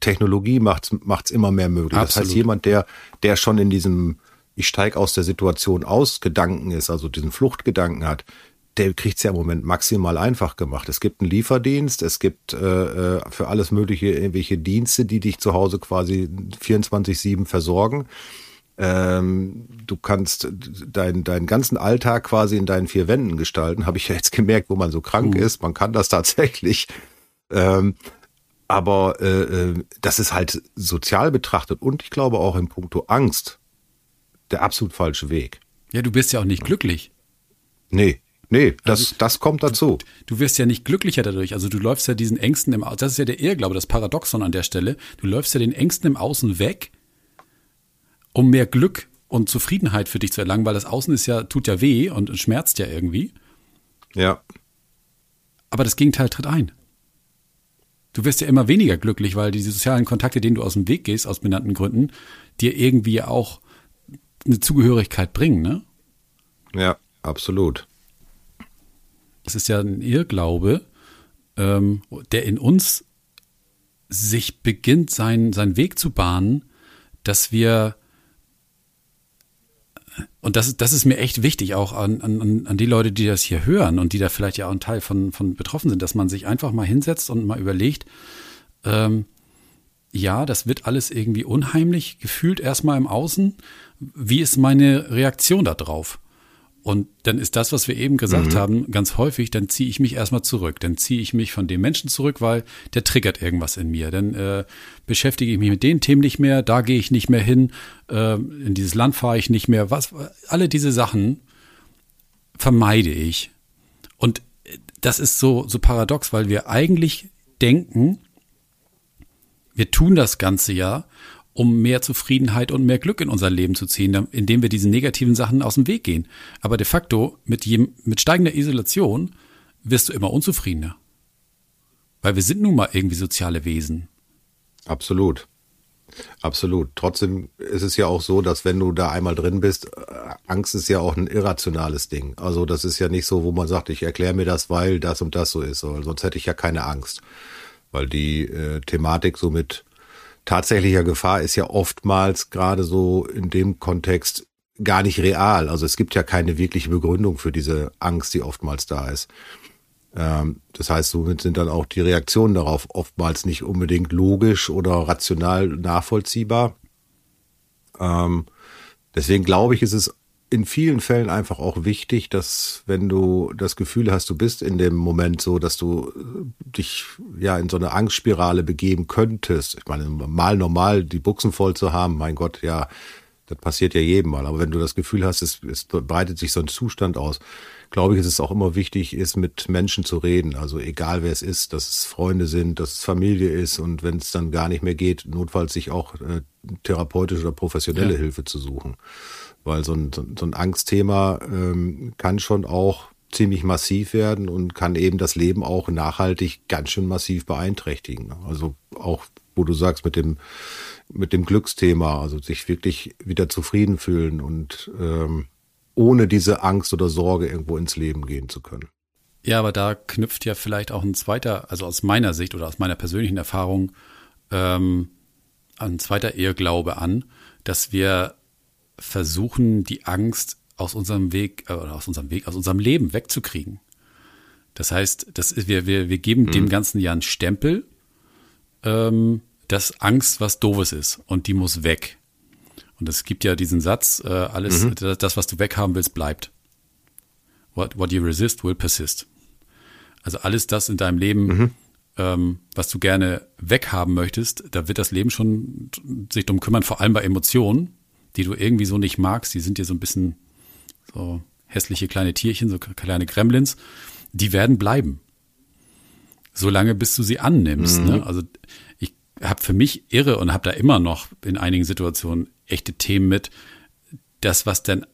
Technologie macht es immer mehr möglich. Absolut. Das heißt, jemand, der, der schon in diesem ich steige aus der Situation aus Gedanken ist, also diesen Fluchtgedanken hat, der kriegt es ja im Moment maximal einfach gemacht. Es gibt einen Lieferdienst, es gibt äh, äh für alles mögliche irgendwelche Dienste, die dich zu Hause quasi 24-7 versorgen. Ähm, du kannst deinen deinen ganzen Alltag quasi in deinen vier Wänden gestalten. Habe ich ja jetzt gemerkt, wo man so krank uh. ist. Man kann das tatsächlich. Ähm, aber äh, äh, das ist halt sozial betrachtet und ich glaube auch in puncto Angst der absolut falsche Weg. Ja, du bist ja auch nicht glücklich. Nee, Nee, das, also, das kommt dazu. Du, du, wirst ja nicht glücklicher dadurch. Also du läufst ja diesen Ängsten im Außen, das ist ja der Irrglaube, das Paradoxon an der Stelle. Du läufst ja den Ängsten im Außen weg um mehr Glück und Zufriedenheit für dich zu erlangen, weil das Außen ist ja, tut ja weh und schmerzt ja irgendwie. Ja. Aber das Gegenteil tritt ein. Du wirst ja immer weniger glücklich, weil die sozialen Kontakte, denen du aus dem Weg gehst, aus benannten Gründen, dir irgendwie auch eine Zugehörigkeit bringen, ne? Ja, absolut. Das ist ja ein Irrglaube, ähm, der in uns sich beginnt, sein, seinen Weg zu bahnen, dass wir und das, das ist mir echt wichtig, auch an, an, an die Leute, die das hier hören und die da vielleicht ja auch ein Teil von, von betroffen sind, dass man sich einfach mal hinsetzt und mal überlegt, ähm, ja, das wird alles irgendwie unheimlich gefühlt erstmal im Außen. Wie ist meine Reaktion darauf? Und dann ist das, was wir eben gesagt mhm. haben, ganz häufig, dann ziehe ich mich erstmal zurück. Dann ziehe ich mich von dem Menschen zurück, weil der triggert irgendwas in mir. Dann äh, beschäftige ich mich mit den Themen nicht mehr, da gehe ich nicht mehr hin, äh, in dieses Land fahre ich nicht mehr. Was, alle diese Sachen vermeide ich. Und das ist so, so paradox, weil wir eigentlich denken, wir tun das Ganze ja, um mehr Zufriedenheit und mehr Glück in unser Leben zu ziehen, indem wir diesen negativen Sachen aus dem Weg gehen. Aber de facto, mit, jedem, mit steigender Isolation wirst du immer unzufriedener. Weil wir sind nun mal irgendwie soziale Wesen. Absolut. Absolut. Trotzdem ist es ja auch so, dass wenn du da einmal drin bist, äh, Angst ist ja auch ein irrationales Ding. Also das ist ja nicht so, wo man sagt, ich erkläre mir das, weil das und das so ist. Sonst hätte ich ja keine Angst. Weil die äh, Thematik so mit tatsächlicher Gefahr ist ja oftmals gerade so in dem Kontext gar nicht real. Also es gibt ja keine wirkliche Begründung für diese Angst, die oftmals da ist. Ähm, das heißt, somit sind dann auch die Reaktionen darauf oftmals nicht unbedingt logisch oder rational nachvollziehbar. Ähm, deswegen glaube ich, ist es in vielen Fällen einfach auch wichtig, dass wenn du das Gefühl hast, du bist in dem Moment so, dass du äh, dich ja in so eine Angstspirale begeben könntest. Ich meine, mal normal die Buchsen voll zu haben, mein Gott, ja, das passiert ja jedem mal. Aber wenn du das Gefühl hast, es, es breitet sich so ein Zustand aus, glaube ich, ist es auch immer wichtig, ist mit Menschen zu reden. Also egal wer es ist, dass es Freunde sind, dass es Familie ist und wenn es dann gar nicht mehr geht, notfalls sich auch äh, therapeutische oder professionelle ja. Hilfe zu suchen. Weil so ein, so ein Angstthema ähm, kann schon auch ziemlich massiv werden und kann eben das Leben auch nachhaltig ganz schön massiv beeinträchtigen. Also auch, wo du sagst, mit dem, mit dem Glücksthema, also sich wirklich wieder zufrieden fühlen und ähm, ohne diese Angst oder Sorge irgendwo ins Leben gehen zu können. Ja, aber da knüpft ja vielleicht auch ein zweiter, also aus meiner Sicht oder aus meiner persönlichen Erfahrung, ähm, ein zweiter Irrglaube an, dass wir versuchen, die Angst aus unserem Weg, äh, oder aus unserem Weg, aus unserem Leben wegzukriegen. Das heißt, das ist, wir, wir, wir geben mhm. dem Ganzen ja einen Stempel, ähm, dass Angst was Doofes ist und die muss weg. Und es gibt ja diesen Satz, äh, alles, mhm. das, was du weghaben willst, bleibt. What, what you resist will persist. Also alles das in deinem Leben, mhm. ähm, was du gerne weghaben möchtest, da wird das Leben schon sich drum kümmern, vor allem bei Emotionen, die du irgendwie so nicht magst. Die sind dir so ein bisschen so hässliche kleine Tierchen, so kleine Gremlins. Die werden bleiben. Solange bis du sie annimmst. Mhm. Ne? Also ich habe für mich irre und habe da immer noch in einigen Situationen echte Themen mit. Das, was denn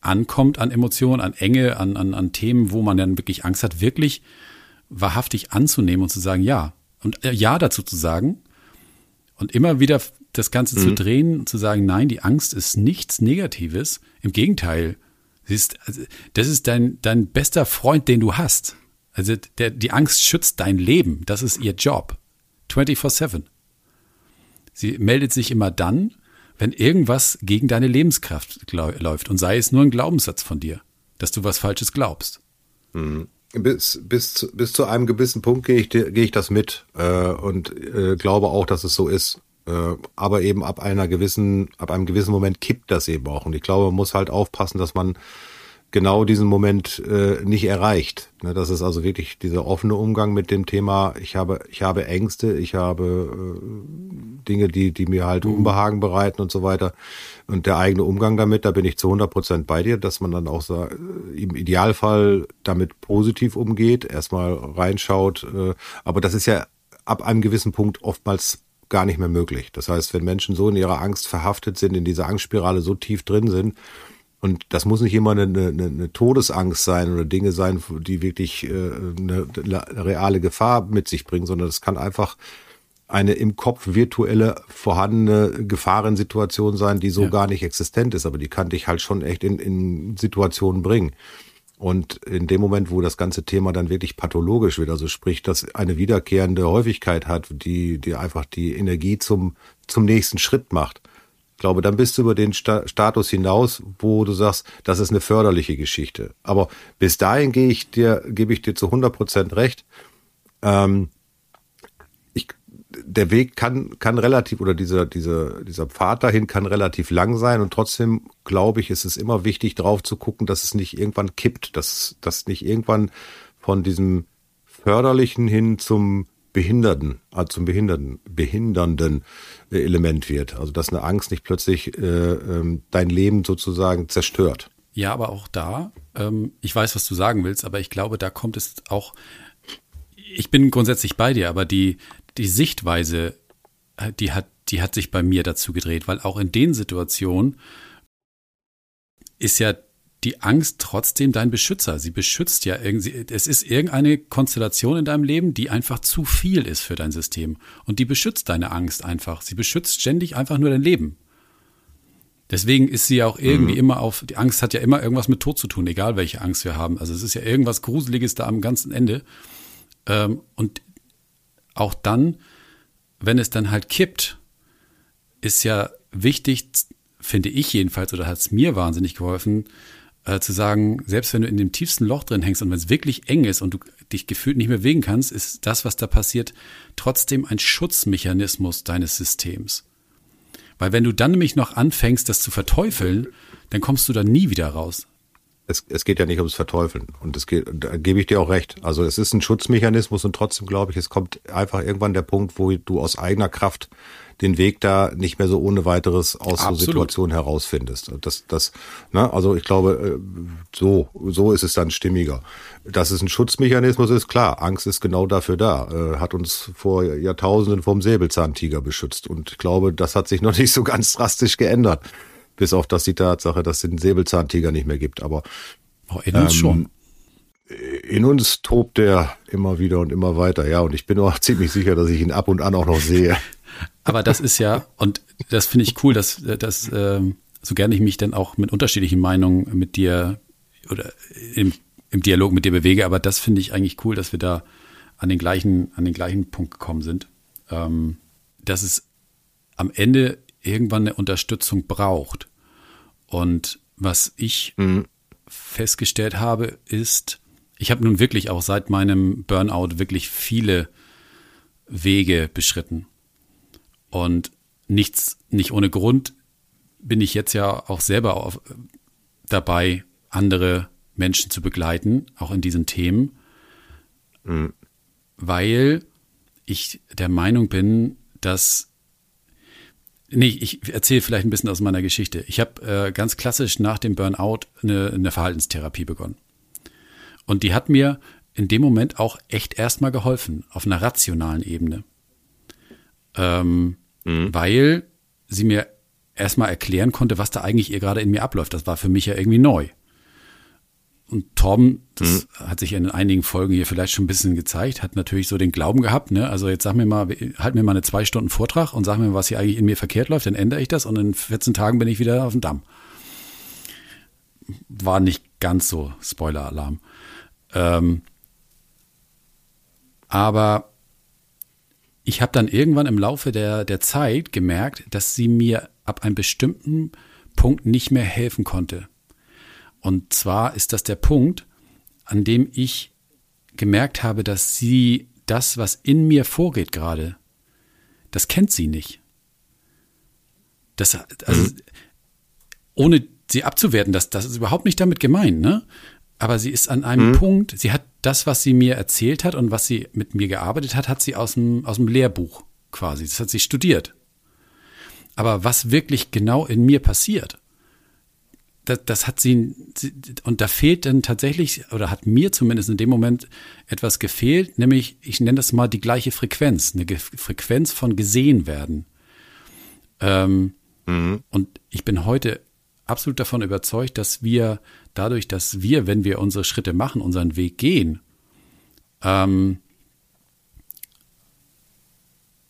ankommt an Emotionen, an Enge, an, an, an Themen, wo man dann wirklich Angst hat, wirklich wahrhaftig anzunehmen und zu sagen, ja. Und äh, ja dazu zu sagen und immer wieder das Ganze mhm. zu drehen, zu sagen, nein, die Angst ist nichts Negatives. Im Gegenteil, sie ist, also, das ist dein, dein bester Freund, den du hast. Also der, die Angst schützt dein Leben. Das ist ihr Job. 24-7. Sie meldet sich immer dann, wenn irgendwas gegen deine Lebenskraft läuft und sei es nur ein Glaubenssatz von dir, dass du was Falsches glaubst. Mhm. Bis, bis, bis zu einem gewissen Punkt gehe ich, gehe ich das mit äh, und äh, glaube auch, dass es so ist. Äh, aber eben ab einer gewissen, ab einem gewissen Moment kippt das eben auch. Und ich glaube, man muss halt aufpassen, dass man genau diesen Moment äh, nicht erreicht. Ne, das ist also wirklich dieser offene Umgang mit dem Thema, ich habe, ich habe Ängste, ich habe äh, Dinge, die, die mir halt mhm. Unbehagen bereiten und so weiter. Und der eigene Umgang damit, da bin ich zu 100 Prozent bei dir, dass man dann auch so, äh, im Idealfall damit positiv umgeht, erstmal reinschaut. Äh, aber das ist ja ab einem gewissen Punkt oftmals gar nicht mehr möglich. Das heißt, wenn Menschen so in ihrer Angst verhaftet sind, in dieser Angstspirale so tief drin sind, und das muss nicht immer eine, eine, eine Todesangst sein oder Dinge sein, die wirklich äh, eine, eine reale Gefahr mit sich bringen, sondern es kann einfach eine im Kopf virtuelle vorhandene Gefahrensituation sein, die so ja. gar nicht existent ist, aber die kann dich halt schon echt in, in Situationen bringen. Und in dem Moment, wo das ganze Thema dann wirklich pathologisch wird, also sprich, dass eine wiederkehrende Häufigkeit hat, die, die einfach die Energie zum, zum nächsten Schritt macht, ich glaube, dann bist du über den Sta Status hinaus, wo du sagst, das ist eine förderliche Geschichte. Aber bis dahin gehe ich dir, gebe ich dir zu 100 Prozent recht. Ähm, der Weg kann, kann relativ, oder dieser, dieser, dieser Pfad dahin kann relativ lang sein und trotzdem glaube ich, ist es immer wichtig, drauf zu gucken, dass es nicht irgendwann kippt, dass, dass nicht irgendwann von diesem Förderlichen hin zum Behinderten, also zum Behinderten, behindernden äh, Element wird. Also dass eine Angst nicht plötzlich äh, ähm, dein Leben sozusagen zerstört. Ja, aber auch da, ähm, ich weiß, was du sagen willst, aber ich glaube, da kommt es auch, ich bin grundsätzlich bei dir, aber die, die Sichtweise, äh, die hat, die hat sich bei mir dazu gedreht, weil auch in den Situationen ist ja die Angst trotzdem dein Beschützer. Sie beschützt ja irgendwie, es ist irgendeine Konstellation in deinem Leben, die einfach zu viel ist für dein System. Und die beschützt deine Angst einfach. Sie beschützt ständig einfach nur dein Leben. Deswegen ist sie ja auch irgendwie mhm. immer auf, die Angst hat ja immer irgendwas mit Tod zu tun, egal welche Angst wir haben. Also es ist ja irgendwas Gruseliges da am ganzen Ende. Ähm, und auch dann, wenn es dann halt kippt, ist ja wichtig, finde ich jedenfalls, oder hat es mir wahnsinnig geholfen, äh, zu sagen, selbst wenn du in dem tiefsten Loch drin hängst und wenn es wirklich eng ist und du dich gefühlt nicht mehr bewegen kannst, ist das, was da passiert, trotzdem ein Schutzmechanismus deines Systems. Weil wenn du dann nämlich noch anfängst, das zu verteufeln, dann kommst du da nie wieder raus. Es, es geht ja nicht ums Verteufeln. Und es geht, da gebe ich dir auch recht. Also es ist ein Schutzmechanismus und trotzdem glaube ich, es kommt einfach irgendwann der Punkt, wo du aus eigener Kraft den Weg da nicht mehr so ohne weiteres aus Absolut. so Situationen herausfindest. Das, das, ne, also ich glaube, äh, so, so ist es dann stimmiger. Dass es ein Schutzmechanismus ist, klar, Angst ist genau dafür da, äh, hat uns vor Jahrtausenden vom Säbelzahntiger beschützt. Und ich glaube, das hat sich noch nicht so ganz drastisch geändert. Bis auf das die Tatsache, dass es den Säbelzahntiger nicht mehr gibt. Aber oh, in uns ähm, schon in uns tobt er immer wieder und immer weiter, ja. Und ich bin auch <laughs> ziemlich sicher, dass ich ihn ab und an auch noch sehe. <laughs> Aber das ist ja, und das finde ich cool, dass, dass äh, so gerne ich mich dann auch mit unterschiedlichen Meinungen mit dir oder im, im Dialog mit dir bewege, aber das finde ich eigentlich cool, dass wir da an den gleichen, an den gleichen Punkt gekommen sind. Ähm, dass es am Ende irgendwann eine Unterstützung braucht. Und was ich mhm. festgestellt habe, ist, ich habe nun wirklich auch seit meinem Burnout wirklich viele Wege beschritten. Und nichts, nicht ohne Grund bin ich jetzt ja auch selber auf, dabei, andere Menschen zu begleiten, auch in diesen Themen, mhm. weil ich der Meinung bin, dass Nee, ich erzähle vielleicht ein bisschen aus meiner Geschichte. Ich habe äh, ganz klassisch nach dem Burnout eine, eine Verhaltenstherapie begonnen. Und die hat mir in dem Moment auch echt erstmal geholfen, auf einer rationalen Ebene. Ähm, mhm. weil sie mir erstmal erklären konnte, was da eigentlich ihr gerade in mir abläuft. Das war für mich ja irgendwie neu. Und Torben, das mhm. hat sich in einigen Folgen hier vielleicht schon ein bisschen gezeigt, hat natürlich so den Glauben gehabt, ne? Also jetzt sag mir mal, halt mir mal eine zwei Stunden Vortrag und sag mir, was hier eigentlich in mir verkehrt läuft, dann ändere ich das und in 14 Tagen bin ich wieder auf dem Damm. War nicht ganz so Spoiler-Alarm. Ähm, aber ich habe dann irgendwann im Laufe der, der Zeit gemerkt, dass sie mir ab einem bestimmten Punkt nicht mehr helfen konnte. Und zwar ist das der Punkt, an dem ich gemerkt habe, dass sie das, was in mir vorgeht gerade, das kennt sie nicht. Das, also, mhm. ohne sie abzuwerten, das, das ist überhaupt nicht damit gemeint, ne? Aber sie ist an einem mhm. Punkt, sie hat das, was sie mir erzählt hat und was sie mit mir gearbeitet hat, hat sie aus dem, aus dem Lehrbuch quasi. Das hat sie studiert. Aber was wirklich genau in mir passiert, das, das hat sie, und da fehlt dann tatsächlich, oder hat mir zumindest in dem Moment etwas gefehlt, nämlich, ich nenne das mal die gleiche Frequenz, eine Frequenz von gesehen werden. Ähm, mhm. Und ich bin heute absolut davon überzeugt, dass wir dadurch, dass wir, wenn wir unsere Schritte machen, unseren Weg gehen, ähm,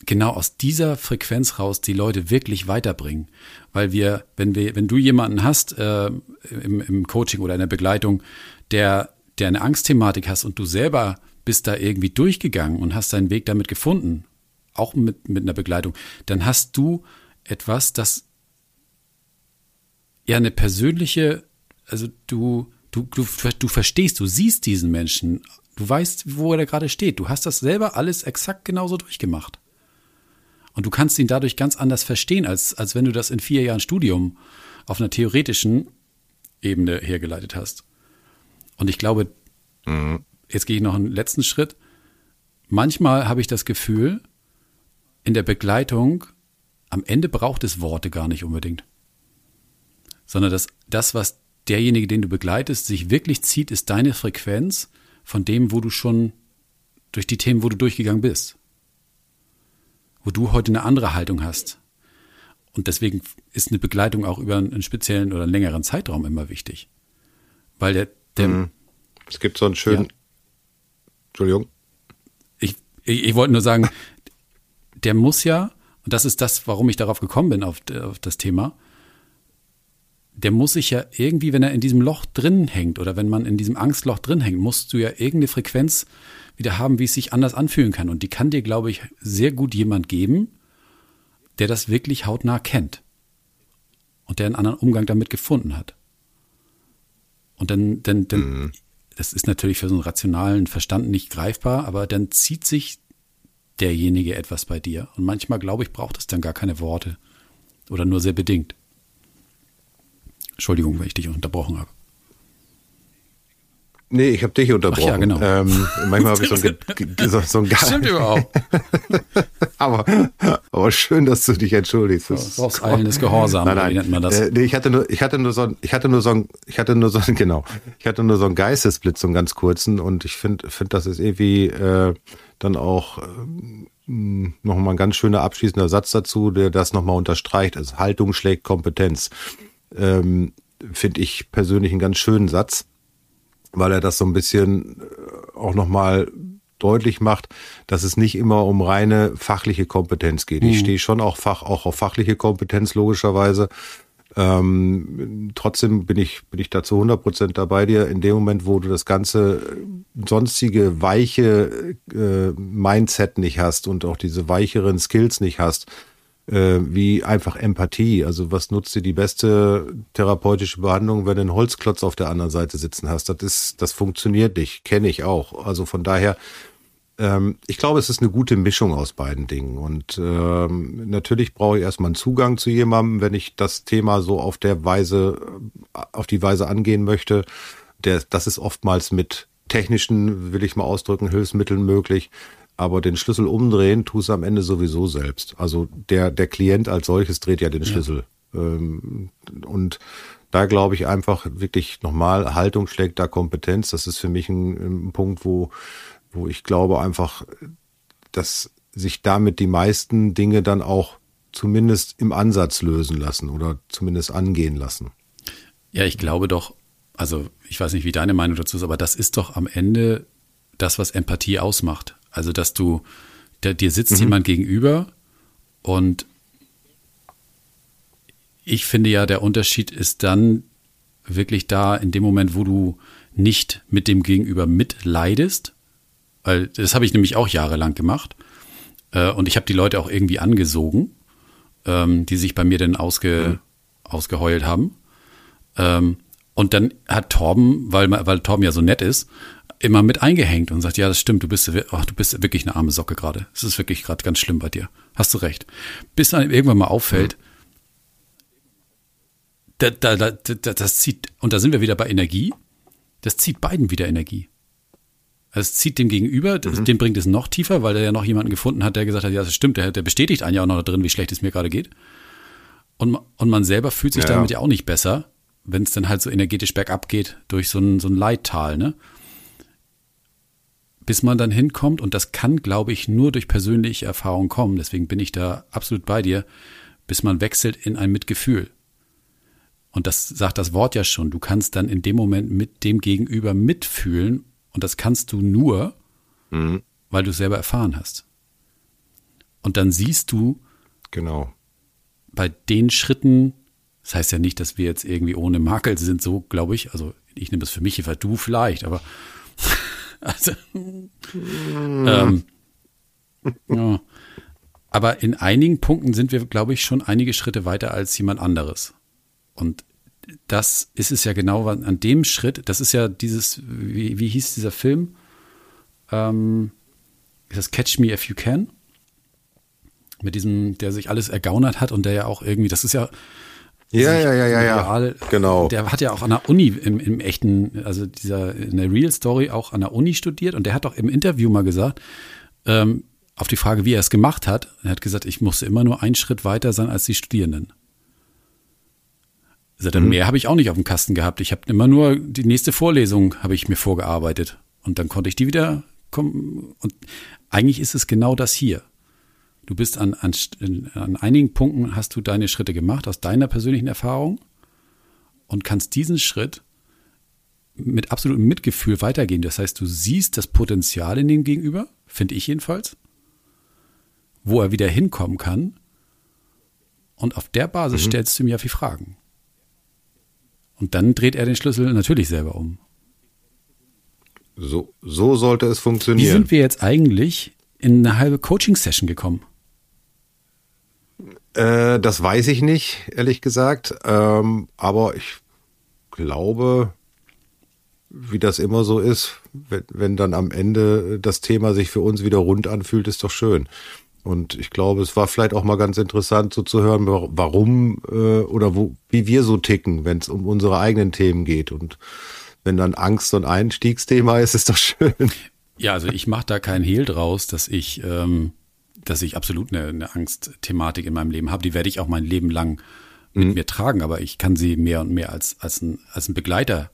genau aus dieser Frequenz raus die Leute wirklich weiterbringen. Weil wir, wenn wir, wenn du jemanden hast äh, im, im Coaching oder in der Begleitung, der, der eine Angstthematik hast und du selber bist da irgendwie durchgegangen und hast deinen Weg damit gefunden, auch mit, mit einer Begleitung, dann hast du etwas, das ja eine persönliche, also du, du, du, du verstehst, du siehst diesen Menschen, du weißt, wo er gerade steht, du hast das selber alles exakt genauso durchgemacht. Und du kannst ihn dadurch ganz anders verstehen, als, als wenn du das in vier Jahren Studium auf einer theoretischen Ebene hergeleitet hast. Und ich glaube, mhm. jetzt gehe ich noch einen letzten Schritt. Manchmal habe ich das Gefühl, in der Begleitung, am Ende braucht es Worte gar nicht unbedingt sondern dass das, was derjenige, den du begleitest, sich wirklich zieht, ist deine Frequenz von dem, wo du schon durch die Themen, wo du durchgegangen bist. Wo du heute eine andere Haltung hast. Und deswegen ist eine Begleitung auch über einen speziellen oder einen längeren Zeitraum immer wichtig. Weil der, der mhm. Es gibt so einen schönen, ja. Entschuldigung. Ich, ich, ich wollte nur sagen, der muss ja, und das ist das, warum ich darauf gekommen bin, auf, auf das Thema, der muss sich ja irgendwie, wenn er in diesem Loch drin hängt oder wenn man in diesem Angstloch drin hängt, musst du ja irgendeine Frequenz wieder haben, wie es sich anders anfühlen kann. Und die kann dir, glaube ich, sehr gut jemand geben, der das wirklich hautnah kennt und der einen anderen Umgang damit gefunden hat. Und dann, dann, dann, mhm. das ist natürlich für so einen rationalen Verstand nicht greifbar, aber dann zieht sich derjenige etwas bei dir. Und manchmal, glaube ich, braucht es dann gar keine Worte. Oder nur sehr bedingt. Entschuldigung, wenn ich dich unterbrochen habe. Nee, ich habe dich unterbrochen. Ach ja, genau. Ähm, manchmal habe ich so ein, <laughs> so, so ein Stimmt überhaupt. <laughs> aber, aber schön, dass du dich entschuldigst. Das Rauseilen ist Gehorsam, nein, nein. wie nennt man das? Äh, nee, ich hatte nur, ich hatte nur so ein, ich hatte nur so ein, ich hatte nur so ein, <laughs> genau, ich hatte nur so einen Geistesblitz, so einen ganz kurzen und ich finde, finde, das ist irgendwie äh, dann auch äh, nochmal ein ganz schöner abschließender Satz dazu, der das nochmal unterstreicht. Also Haltung schlägt Kompetenz. Ähm, finde ich persönlich einen ganz schönen Satz weil er das so ein bisschen äh, auch nochmal deutlich macht, dass es nicht immer um reine fachliche Kompetenz geht. Mhm. Ich stehe schon auch, fach, auch auf fachliche Kompetenz, logischerweise. Ähm, trotzdem bin ich, bin ich da zu 100 Prozent dabei dir. In dem Moment, wo du das ganze sonstige weiche äh, Mindset nicht hast und auch diese weicheren Skills nicht hast, äh, wie einfach Empathie. Also was nutzt dir die beste therapeutische Behandlung, wenn du einen Holzklotz auf der anderen Seite sitzen hast? Das ist, das funktioniert nicht, kenne ich auch. Also von daher, ähm, ich glaube, es ist eine gute Mischung aus beiden Dingen. Und ähm, natürlich brauche ich erstmal einen Zugang zu jemandem, wenn ich das Thema so auf der Weise, auf die Weise angehen möchte. Der, das ist oftmals mit technischen, will ich mal ausdrücken, Hilfsmitteln möglich aber den Schlüssel umdrehen tust du am Ende sowieso selbst. Also der, der Klient als solches dreht ja den ja. Schlüssel. Ähm, und da glaube ich einfach wirklich nochmal, Haltung schlägt da Kompetenz. Das ist für mich ein, ein Punkt, wo, wo ich glaube einfach, dass sich damit die meisten Dinge dann auch zumindest im Ansatz lösen lassen oder zumindest angehen lassen. Ja, ich glaube doch, also ich weiß nicht, wie deine Meinung dazu ist, aber das ist doch am Ende das, was Empathie ausmacht. Also, dass du, der, dir sitzt mhm. jemand gegenüber und ich finde ja, der Unterschied ist dann wirklich da in dem Moment, wo du nicht mit dem Gegenüber mitleidest, weil das habe ich nämlich auch jahrelang gemacht äh, und ich habe die Leute auch irgendwie angesogen, ähm, die sich bei mir dann ausge, mhm. ausgeheult haben. Ähm, und dann hat Torben, weil, weil Torben ja so nett ist, immer mit eingehängt und sagt, ja, das stimmt, du bist, ach, du bist wirklich eine arme Socke gerade. Es ist wirklich gerade ganz schlimm bei dir. Hast du recht. Bis dann irgendwann mal auffällt, da, da, da, das zieht, und da sind wir wieder bei Energie, das zieht beiden wieder Energie. Also es zieht dem Gegenüber, mhm. den bringt es noch tiefer, weil er ja noch jemanden gefunden hat, der gesagt hat, ja, das stimmt, der, der bestätigt einen ja auch noch da drin, wie schlecht es mir gerade geht. Und, und man selber fühlt sich ja, damit ja auch nicht besser, wenn es dann halt so energetisch bergab geht durch so ein, so ein Leittal, ne? Bis man dann hinkommt, und das kann, glaube ich, nur durch persönliche Erfahrung kommen, deswegen bin ich da absolut bei dir, bis man wechselt in ein Mitgefühl. Und das sagt das Wort ja schon. Du kannst dann in dem Moment mit dem Gegenüber mitfühlen und das kannst du nur, mhm. weil du es selber erfahren hast. Und dann siehst du, genau, bei den Schritten, das heißt ja nicht, dass wir jetzt irgendwie ohne Makel sind, so glaube ich. Also ich nehme es für mich, du vielleicht, aber also, ähm, ja. Aber in einigen Punkten sind wir, glaube ich, schon einige Schritte weiter als jemand anderes. Und das ist es ja genau an dem Schritt, das ist ja dieses, wie, wie hieß dieser Film? Ähm, ist das Catch Me If You Can? Mit diesem, der sich alles ergaunert hat und der ja auch irgendwie, das ist ja, ja, ja, ja, ja, ja. Genau. Der hat ja auch an der Uni im, im echten, also dieser in der Real Story auch an der Uni studiert und der hat auch im Interview mal gesagt, ähm, auf die Frage, wie er es gemacht hat, er hat gesagt, ich musste immer nur einen Schritt weiter sein als die Studierenden. Also mhm. mehr habe ich auch nicht auf dem Kasten gehabt. Ich habe immer nur die nächste Vorlesung habe ich mir vorgearbeitet und dann konnte ich die wieder kommen. Und eigentlich ist es genau das hier. Du bist an, an, an einigen Punkten hast du deine Schritte gemacht aus deiner persönlichen Erfahrung und kannst diesen Schritt mit absolutem Mitgefühl weitergehen. Das heißt, du siehst das Potenzial in dem Gegenüber, finde ich jedenfalls, wo er wieder hinkommen kann. Und auf der Basis mhm. stellst du mir viel Fragen. Und dann dreht er den Schlüssel natürlich selber um. So, so sollte es funktionieren. Wie sind wir jetzt eigentlich in eine halbe Coaching-Session gekommen? Äh, das weiß ich nicht, ehrlich gesagt. Ähm, aber ich glaube, wie das immer so ist, wenn, wenn dann am Ende das Thema sich für uns wieder rund anfühlt, ist doch schön. Und ich glaube, es war vielleicht auch mal ganz interessant so zu hören, warum äh, oder wo, wie wir so ticken, wenn es um unsere eigenen Themen geht. Und wenn dann Angst ein Einstiegsthema ist, ist doch schön. Ja, also ich mache da keinen Hehl draus, dass ich, ähm, dass ich absolut eine, eine Angstthematik in meinem Leben habe. Die werde ich auch mein Leben lang mit mhm. mir tragen, aber ich kann sie mehr und mehr als, als, ein, als ein Begleiter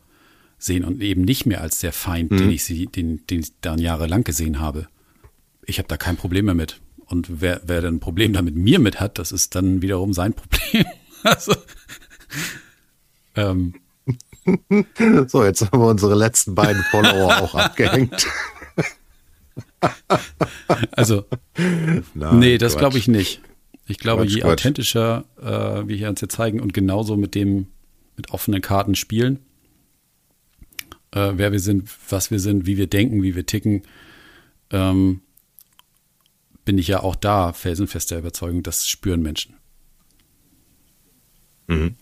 sehen und eben nicht mehr als der Feind, mhm. den ich sie, den, den ich dann jahrelang gesehen habe. Ich habe da kein Problem mehr mit. Und wer, wer dann ein Problem damit mir mit hat, das ist dann wiederum sein Problem. <laughs> also, ähm. <laughs> So, jetzt haben wir unsere letzten beiden Follower auch <laughs> abgehängt. <laughs> also, Nein, nee, das glaube ich nicht. Ich glaube, Quatsch, je Quatsch. authentischer äh, wir hier uns jetzt zeigen und genauso mit dem, mit offenen Karten spielen, äh, wer wir sind, was wir sind, wie wir denken, wie wir ticken, ähm, bin ich ja auch da felsenfester Überzeugung, das spüren Menschen. Mhm.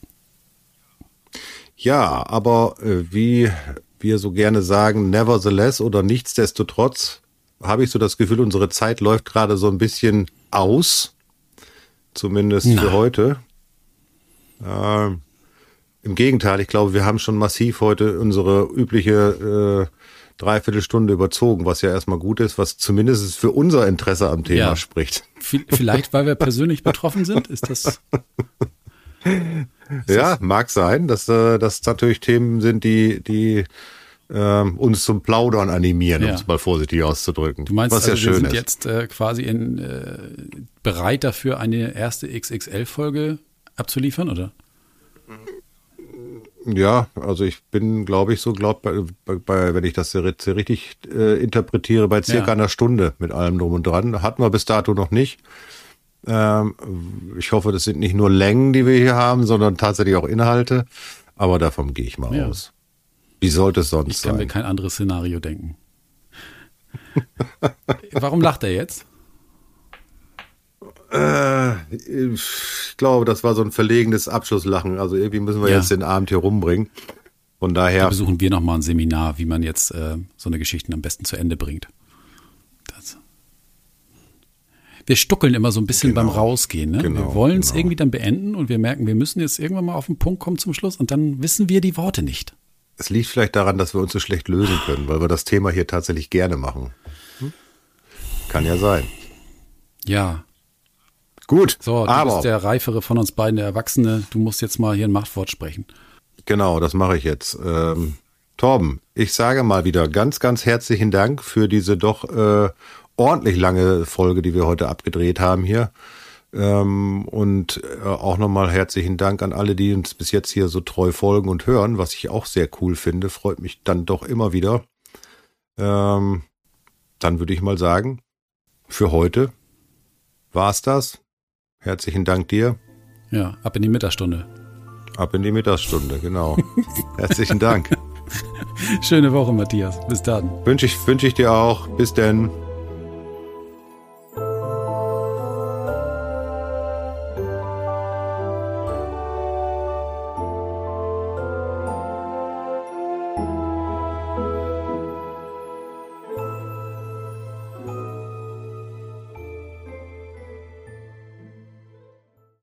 Ja, aber äh, wie wir so gerne sagen, nevertheless oder nichtsdestotrotz, habe ich so das Gefühl, unsere Zeit läuft gerade so ein bisschen aus. Zumindest Na. für heute. Äh, Im Gegenteil, ich glaube, wir haben schon massiv heute unsere übliche äh, Dreiviertelstunde überzogen, was ja erstmal gut ist, was zumindest für unser Interesse am Thema ja. spricht. Vielleicht, weil wir persönlich betroffen sind, ist das. <laughs> Ist ja, das? mag sein, dass äh, das natürlich Themen sind, die, die äh, uns zum Plaudern animieren, ja. um es mal vorsichtig auszudrücken. Du meinst, was also, ja schön wir sind ist. jetzt äh, quasi in, äh, bereit dafür, eine erste XXL-Folge abzuliefern, oder? Ja, also ich bin, glaube ich, so glaub, bei, bei, wenn ich das richtig äh, interpretiere, bei circa ja. einer Stunde mit allem drum und dran. Hatten wir bis dato noch nicht. Ähm, ich hoffe, das sind nicht nur Längen, die wir hier haben, sondern tatsächlich auch Inhalte. Aber davon gehe ich mal ja. aus. Wie sollte es sonst sein? Ich kann sein? mir kein anderes Szenario denken. <laughs> Warum lacht er jetzt? Äh, ich glaube, das war so ein verlegenes Abschlusslachen. Also irgendwie müssen wir ja. jetzt den Abend hier rumbringen. Von daher. Da besuchen wir nochmal ein Seminar, wie man jetzt äh, so eine Geschichte am besten zu Ende bringt. Das. Wir stuckeln immer so ein bisschen genau. beim Rausgehen. Ne? Genau, wir wollen es genau. irgendwie dann beenden und wir merken, wir müssen jetzt irgendwann mal auf den Punkt kommen zum Schluss und dann wissen wir die Worte nicht. Es liegt vielleicht daran, dass wir uns so schlecht lösen können, weil wir das Thema hier tatsächlich gerne machen. Hm? Kann ja sein. Ja, Gut, so, du aber, bist der reifere von uns beiden, der Erwachsene. Du musst jetzt mal hier ein Machtwort sprechen. Genau, das mache ich jetzt. Ähm, Torben, ich sage mal wieder ganz, ganz herzlichen Dank für diese doch äh, ordentlich lange Folge, die wir heute abgedreht haben hier. Ähm, und äh, auch nochmal herzlichen Dank an alle, die uns bis jetzt hier so treu folgen und hören, was ich auch sehr cool finde. Freut mich dann doch immer wieder. Ähm, dann würde ich mal sagen, für heute war's das. Herzlichen Dank dir. Ja, ab in die Mittagsstunde. Ab in die Mittagsstunde, genau. <laughs> Herzlichen Dank. Schöne Woche, Matthias. Bis dann. Wünsche ich, wünsche ich dir auch. Bis denn.